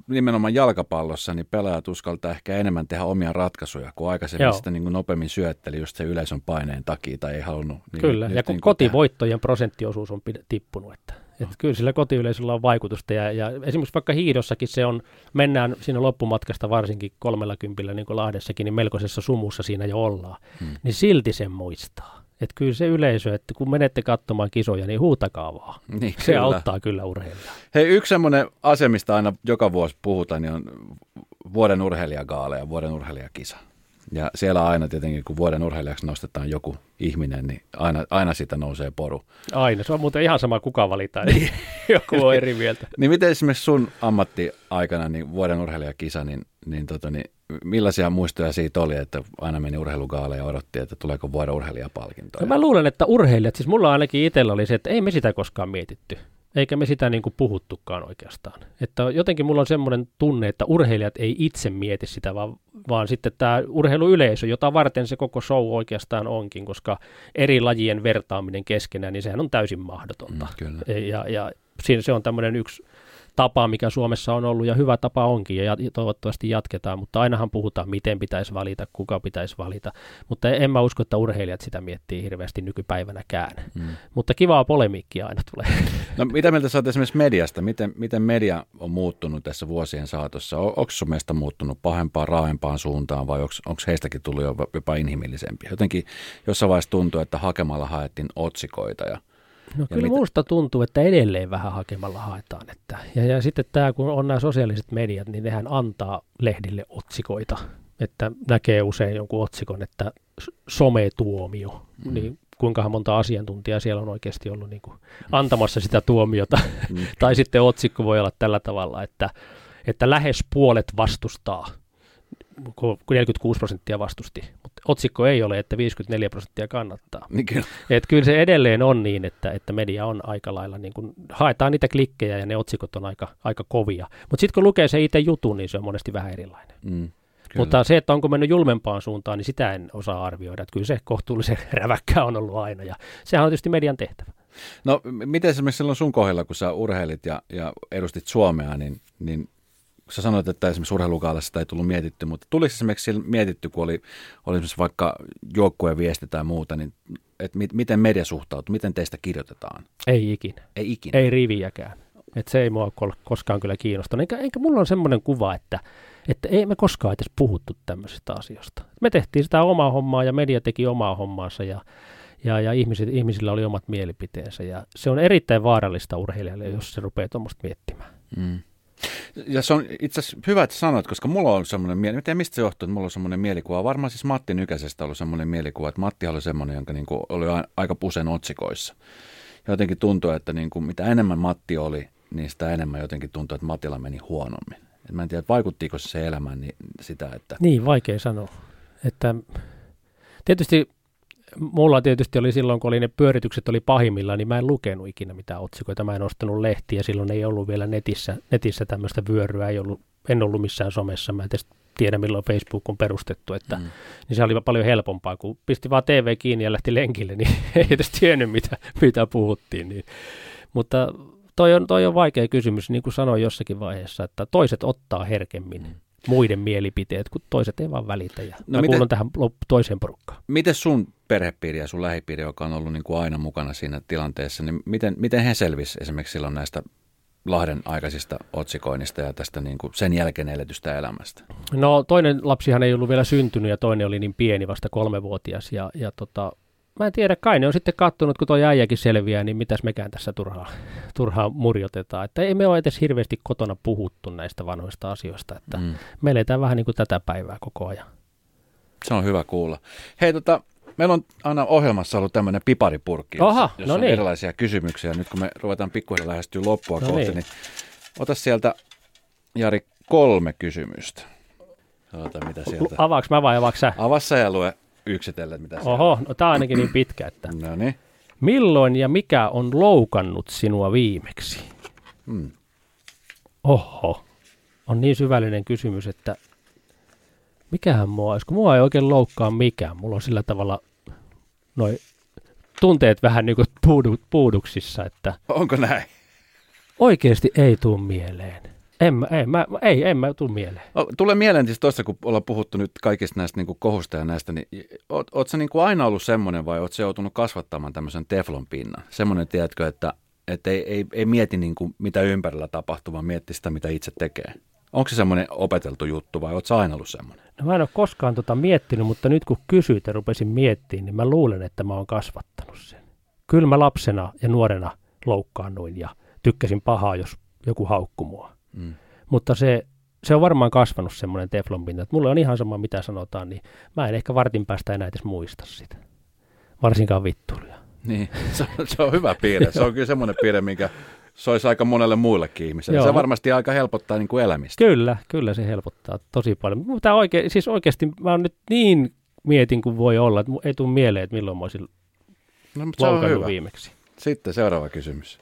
nimenomaan jalkapallossa, niin pelaajat uskaltaa ehkä enemmän tehdä omia ratkaisuja, kuin aikaisemmin Joo. sitä niin kuin nopeammin syötteli just se yleisön paineen takia tai ei halunnut. Niin, Kyllä, ja kun niin kotivoittojen tehdä. prosenttiosuus on tippunut, että, että kyllä sillä kotiyleisöllä on vaikutusta. Ja, ja esimerkiksi vaikka hiidossakin se on, mennään siinä loppumatkasta varsinkin kolmella kympillä, niin kuin Lahdessakin, niin melkoisessa sumussa siinä jo ollaan. Hmm. Niin silti sen muistaa Että kyllä se yleisö, että kun menette katsomaan kisoja, niin huutakaa vaan. Niin, se kyllä. auttaa kyllä urheilijaa. Hei, yksi semmoinen asia, mistä aina joka vuosi puhutaan, niin on vuoden urheilijagaala ja vuoden urheilijakisa. Ja siellä aina tietenkin, kun vuoden urheilijaksi nostetaan joku ihminen, niin aina, aina siitä nousee poru. Aina, se on muuten ihan sama kuka valitaan, niin joku on eri mieltä. niin miten esimerkiksi sun ammattiaikana, niin vuoden urheilijakisa, niin, niin, tota, niin millaisia muistoja siitä oli, että aina meni urheilugaale ja odotti, että tuleeko vuoden urheilijapalkinto? No mä luulen, että urheilijat, siis mulla ainakin itsellä oli se, että ei me sitä koskaan mietitty eikä me sitä niin kuin puhuttukaan oikeastaan. Että jotenkin mulla on semmoinen tunne, että urheilijat ei itse mieti sitä, vaan, vaan sitten tämä urheiluyleisö, jota varten se koko show oikeastaan onkin, koska eri lajien vertaaminen keskenään, niin sehän on täysin mahdotonta. Mm, kyllä. Ja, ja se on tämmöinen yksi tapa, mikä Suomessa on ollut, ja hyvä tapa onkin, ja toivottavasti jatketaan, mutta ainahan puhutaan, miten pitäisi valita, kuka pitäisi valita, mutta en mä usko, että urheilijat sitä miettii hirveästi nykypäivänäkään. Mm. Mutta kivaa polemiikkia aina tulee. No mitä mieltä sä oot esimerkiksi mediasta? Miten, miten media on muuttunut tässä vuosien saatossa? Onko sun mielestä muuttunut pahempaan, raaempaan suuntaan, vai onko heistäkin tullut jopa inhimillisempiä? Jotenkin jossain vaiheessa tuntuu, että hakemalla haettiin otsikoita ja – No kyllä mitä... musta tuntuu, että edelleen vähän hakemalla haetaan. Että, ja, ja sitten tämä, kun on nämä sosiaaliset mediat, niin nehän antaa lehdille otsikoita. Että näkee usein jonkun otsikon, että sometuomio, mm. niin kuinka monta asiantuntijaa siellä on oikeasti ollut niin kuin antamassa sitä tuomiota. Mm. tai sitten otsikko voi olla tällä tavalla, että, että lähes puolet vastustaa 46 prosenttia vastusti, mutta otsikko ei ole, että 54 prosenttia kannattaa. Niin kyllä. Et kyllä se edelleen on niin, että, että media on aika lailla, niin kun haetaan niitä klikkejä ja ne otsikot on aika, aika kovia. Mutta sitten kun lukee se itse jutun, niin se on monesti vähän erilainen. Mm. Kyllä. Mutta se, että onko mennyt julmempaan suuntaan, niin sitä en osaa arvioida. Että kyllä se kohtuullisen räväkkä on ollut aina ja sehän on tietysti median tehtävä. No miten esimerkiksi silloin sun kohdalla, kun sä urheilit ja, ja edustit Suomea, niin, niin sä sanoit, että esimerkiksi urheilukaalassa sitä ei tullut mietitty, mutta tuliko esimerkiksi mietitty, kun oli, oli esimerkiksi vaikka joukkueen viesti tai muuta, niin että mit, miten media suhtautuu, miten teistä kirjoitetaan? Ei ikinä. Ei ikinä? Ei riviäkään. Et se ei mua koskaan kyllä kiinnostanut. Enkä, enkä mulla on semmoinen kuva, että, että ei me koskaan edes puhuttu tämmöisistä asioista. Me tehtiin sitä omaa hommaa ja media teki omaa hommaansa ja, ja, ja ihmiset, ihmisillä oli omat mielipiteensä. Ja se on erittäin vaarallista urheilijalle, jos se rupeaa tuommoista miettimään. Mm. Ja se on itse asiassa hyvä, että sanoit, koska mulla on semmoinen mieli, en mistä se johtuu, että mulla on semmoinen mielikuva. Varmaan siis Matti Nykäsestä ollut semmoinen mielikuva, että Matti oli semmoinen, jonka niin kuin oli aika usein otsikoissa. Jotenkin tuntuu, että niin kuin mitä enemmän Matti oli, niin sitä enemmän jotenkin tuntuu, että Matilla meni huonommin. Et mä en tiedä, vaikuttiiko se elämään niin sitä, että... Niin, vaikea sanoa. Että tietysti mulla tietysti oli silloin, kun oli ne pyöritykset oli pahimmillaan, niin mä en lukenut ikinä mitään otsikoita. Mä en ostanut lehtiä, silloin ei ollut vielä netissä, netissä tämmöistä vyöryä, ei ollut, en ollut missään somessa. Mä en tiedä, milloin Facebook on perustettu, että, mm. niin se oli paljon helpompaa, kun pisti vaan TV kiinni ja lähti lenkille, niin ei edes tiennyt, mitä, mitä puhuttiin. Niin. Mutta toi on, toi on vaikea kysymys, niin kuin sanoin jossakin vaiheessa, että toiset ottaa herkemmin. Mm muiden mielipiteet, kun toiset ei vaan välitä. Ja no mä miten, tähän toiseen porukkaan. Miten sun perhepiiri ja sun lähipiiri, joka on ollut niin kuin aina mukana siinä tilanteessa, niin miten, miten he selvisivät esimerkiksi silloin näistä Lahden aikaisista otsikoinnista ja tästä niin kuin sen jälkeen eletystä elämästä? No toinen lapsihan ei ollut vielä syntynyt ja toinen oli niin pieni, vasta kolmevuotias ja, ja tota, mä en tiedä, kai ne on sitten kattonut, kun tuo äijäkin selviää, niin mitäs mekään tässä turhaa, turhaa murjotetaan. Että ei me ole edes hirveästi kotona puhuttu näistä vanhoista asioista, että mm. me eletään vähän niin kuin tätä päivää koko ajan. Se on hyvä kuulla. Hei, tota, meillä on aina ohjelmassa ollut tämmöinen piparipurkki, Oha, jossa no on niin. erilaisia kysymyksiä. Nyt kun me ruvetaan pikkuhiljaa lähestyä loppua no kohti, niin. niin ota sieltä, Jari, kolme kysymystä. Ota, mitä sieltä? Avaaks mä vai avaaks sä? Avassa ja lue yksitellen, mitä Oho, no tää on ainakin niin pitkä, että... no niin. Milloin ja mikä on loukannut sinua viimeksi? Hmm. Oho, on niin syvällinen kysymys, että mikähän mua olisi, kun mua ei oikein loukkaa mikään. Mulla on sillä tavalla noin tunteet vähän niin kuin puudu, puuduksissa, että... Onko näin? Oikeasti ei tuu mieleen. En, ei, mä, ei, en mä tule mieleen. Tulee mieleen siis tuossa, kun ollaan puhuttu nyt kaikista näistä niin kohusta ja näistä, niin oot, oot sä niin kuin aina ollut semmoinen vai oot sä joutunut kasvattamaan tämmöisen teflon pinnan? Semmoinen, tiedätkö, että, että ei, ei, ei mieti niin kuin mitä ympärillä tapahtuu, vaan miettii sitä, mitä itse tekee. Onko se semmoinen opeteltu juttu vai oletko aina ollut semmoinen? No mä en ole koskaan tota miettinyt, mutta nyt kun kysyit ja rupesin miettimään, niin mä luulen, että mä oon kasvattanut sen. Kyllä mä lapsena ja nuorena loukkaannuin ja tykkäsin pahaa, jos joku haukku mua. Mm. Mutta se, se on varmaan kasvanut semmoinen teflonpinta, että mulle on ihan sama mitä sanotaan, niin mä en ehkä vartin päästä enää edes muista sitä. Varsinkaan vittuiluja. Niin, se on, se on hyvä piirre. Se on kyllä semmoinen piirre, mikä se olisi aika monelle muillekin ihmiselle. Joo. Se varmasti aika helpottaa niin kuin elämistä. Kyllä, kyllä se helpottaa tosi paljon. Mutta oike, siis oikeasti mä oon nyt niin mietin kuin voi olla, että ei tule mieleen, että milloin mä olisin no, se on hyvä. viimeksi. Sitten seuraava kysymys.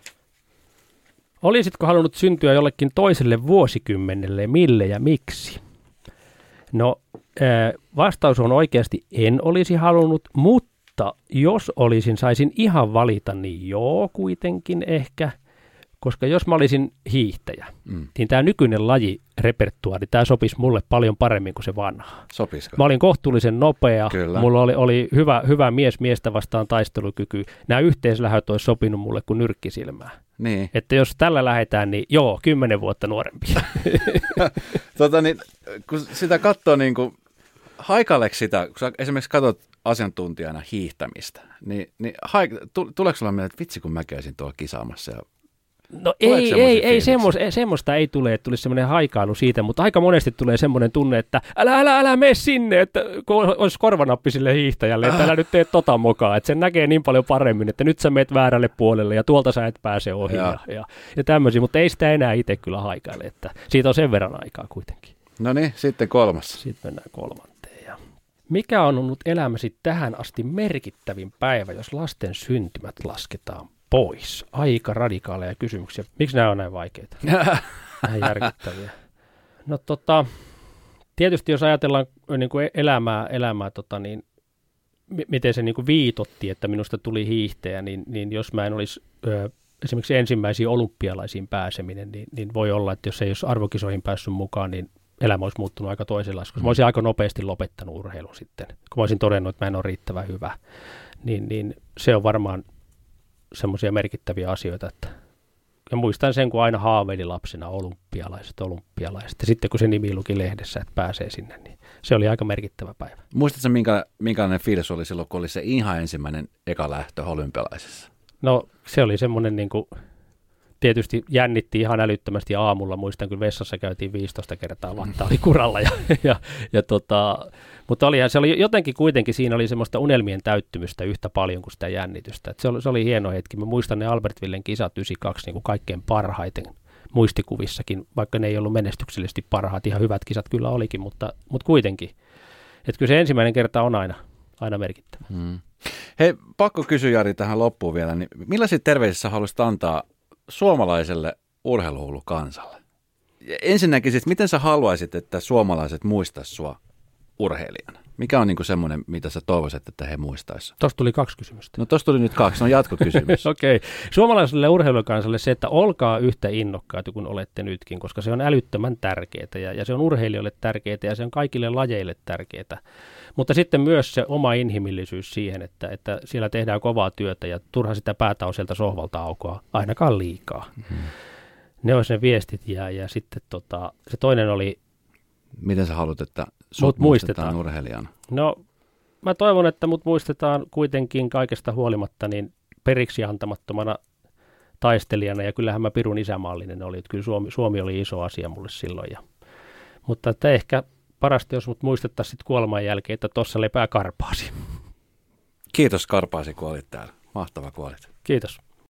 Olisitko halunnut syntyä jollekin toiselle vuosikymmenelle, mille ja miksi? No, vastaus on oikeasti en olisi halunnut, mutta jos olisin, saisin ihan valita, niin joo kuitenkin ehkä – koska jos mä olisin hiihtäjä, mm. niin tämä nykyinen laji repertuaari, tämä sopisi mulle paljon paremmin kuin se vanha. Sopisiko? Mä olin kohtuullisen nopea, Kyllä. mulla oli, oli hyvä, hyvä mies miestä vastaan taistelukyky. Nämä yhteislähöt olisi sopinut mulle kuin nyrkkisilmää. Niin. Että jos tällä lähdetään, niin joo, kymmenen vuotta nuorempi. tota, niin, kun sitä katsoo niin kuin, haikaleksi sitä, kun esimerkiksi katsot asiantuntijana hiihtämistä, niin, niin haik, tuleeko sulla mieleen, että vitsi kun mä käisin tuolla kisaamassa ja No ei, ei, ei semmoista, ei, semmoista ei tule, että tulisi semmoinen haikailu siitä, mutta aika monesti tulee semmoinen tunne, että älä, älä, älä mene sinne, että olisi korvanappi sille hiihtäjälle, että älä nyt tee tota mokaa, että sen näkee niin paljon paremmin, että nyt sä meet väärälle puolelle ja tuolta sä et pääse ohi ja, ja, ja, ja tämmöisiä, mutta ei sitä enää itse kyllä haikaile, että siitä on sen verran aikaa kuitenkin. No niin, sitten kolmas. Sitten mennään kolmanteen. Ja mikä on ollut elämäsi tähän asti merkittävin päivä, jos lasten syntymät lasketaan pois. Aika radikaaleja kysymyksiä. Miksi nämä on näin vaikeita? näin järkyttäviä. No tota, tietysti jos ajatellaan niin kuin elämää, elämää tota, niin m- miten se niin kuin viitotti, että minusta tuli hiihtäjä, niin, niin jos mä en olisi ö, esimerkiksi ensimmäisiin olympialaisiin pääseminen, niin, niin voi olla, että jos ei olisi arvokisoihin päässyt mukaan, niin elämä olisi muuttunut aika toisenlaista, koska mä olisin aika nopeasti lopettanut urheilun sitten, kun mä olisin todennut, että mä en ole riittävän hyvä. Niin, niin se on varmaan semmoisia merkittäviä asioita, että ja muistan sen, kun aina haaveili lapsena olympialaiset, olympialaiset. Ja sitten kun se nimi luki lehdessä, että pääsee sinne, niin se oli aika merkittävä päivä. Muistatko, minkä, minkälainen fiilis oli silloin, kun oli se ihan ensimmäinen eka lähtö olympialaisessa? No se oli semmoinen niin kuin, tietysti jännitti ihan älyttömästi aamulla. Muistan, kun vessassa käytiin 15 kertaa, vatta oli kuralla. Ja, ja, ja tota, mutta olihan, se oli jotenkin kuitenkin, siinä oli semmoista unelmien täyttymystä yhtä paljon kuin sitä jännitystä. Et se, oli, se oli hieno hetki. Mä muistan ne Albertvillen kisat 92 niin kuin kaikkein parhaiten muistikuvissakin, vaikka ne ei ollut menestyksellisesti parhaat. Ihan hyvät kisat kyllä olikin, mutta, mutta kuitenkin. Että kyllä se ensimmäinen kerta on aina, aina merkittävä. Hmm. Hei, pakko kysyä Jari tähän loppuun vielä. Niin millaisia terveisiä haluaisit antaa suomalaiselle urheiluhullukansalle? Ensinnäkin siis, miten sä haluaisit, että suomalaiset muistaisivat sua urheilijana? Mikä on niin semmoinen, mitä sä toivoisit, että he muistaisivat? Tuosta tuli kaksi kysymystä. No tuosta tuli nyt kaksi, no jatkokysymys. Okei. Okay. Suomalaiselle urheilukansalle se, että olkaa yhtä innokkaita kuin olette nytkin, koska se on älyttömän tärkeää ja, ja se on urheilijoille tärkeää ja se on kaikille lajeille tärkeää. Mutta sitten myös se oma inhimillisyys siihen, että, että siellä tehdään kovaa työtä ja turha sitä päätä on sieltä sohvalta aukoa ainakaan liikaa. Mm-hmm. Ne olisi ne viestit ja, ja sitten tota, se toinen oli... Miten sä haluat, että sut mut muistetaan urheilijana? No mä toivon, että mut muistetaan kuitenkin kaikesta huolimatta niin periksi antamattomana taistelijana ja kyllähän mä pirun isämaallinen oli, että kyllä Suomi, Suomi oli iso asia mulle silloin. Ja, mutta että ehkä parasta, jos mut muistettaisiin sitten kuoleman jälkeen, että tuossa lepää Karpaasi. Kiitos Karpaasi, kun olit täällä. Mahtava kuolit. Kiitos.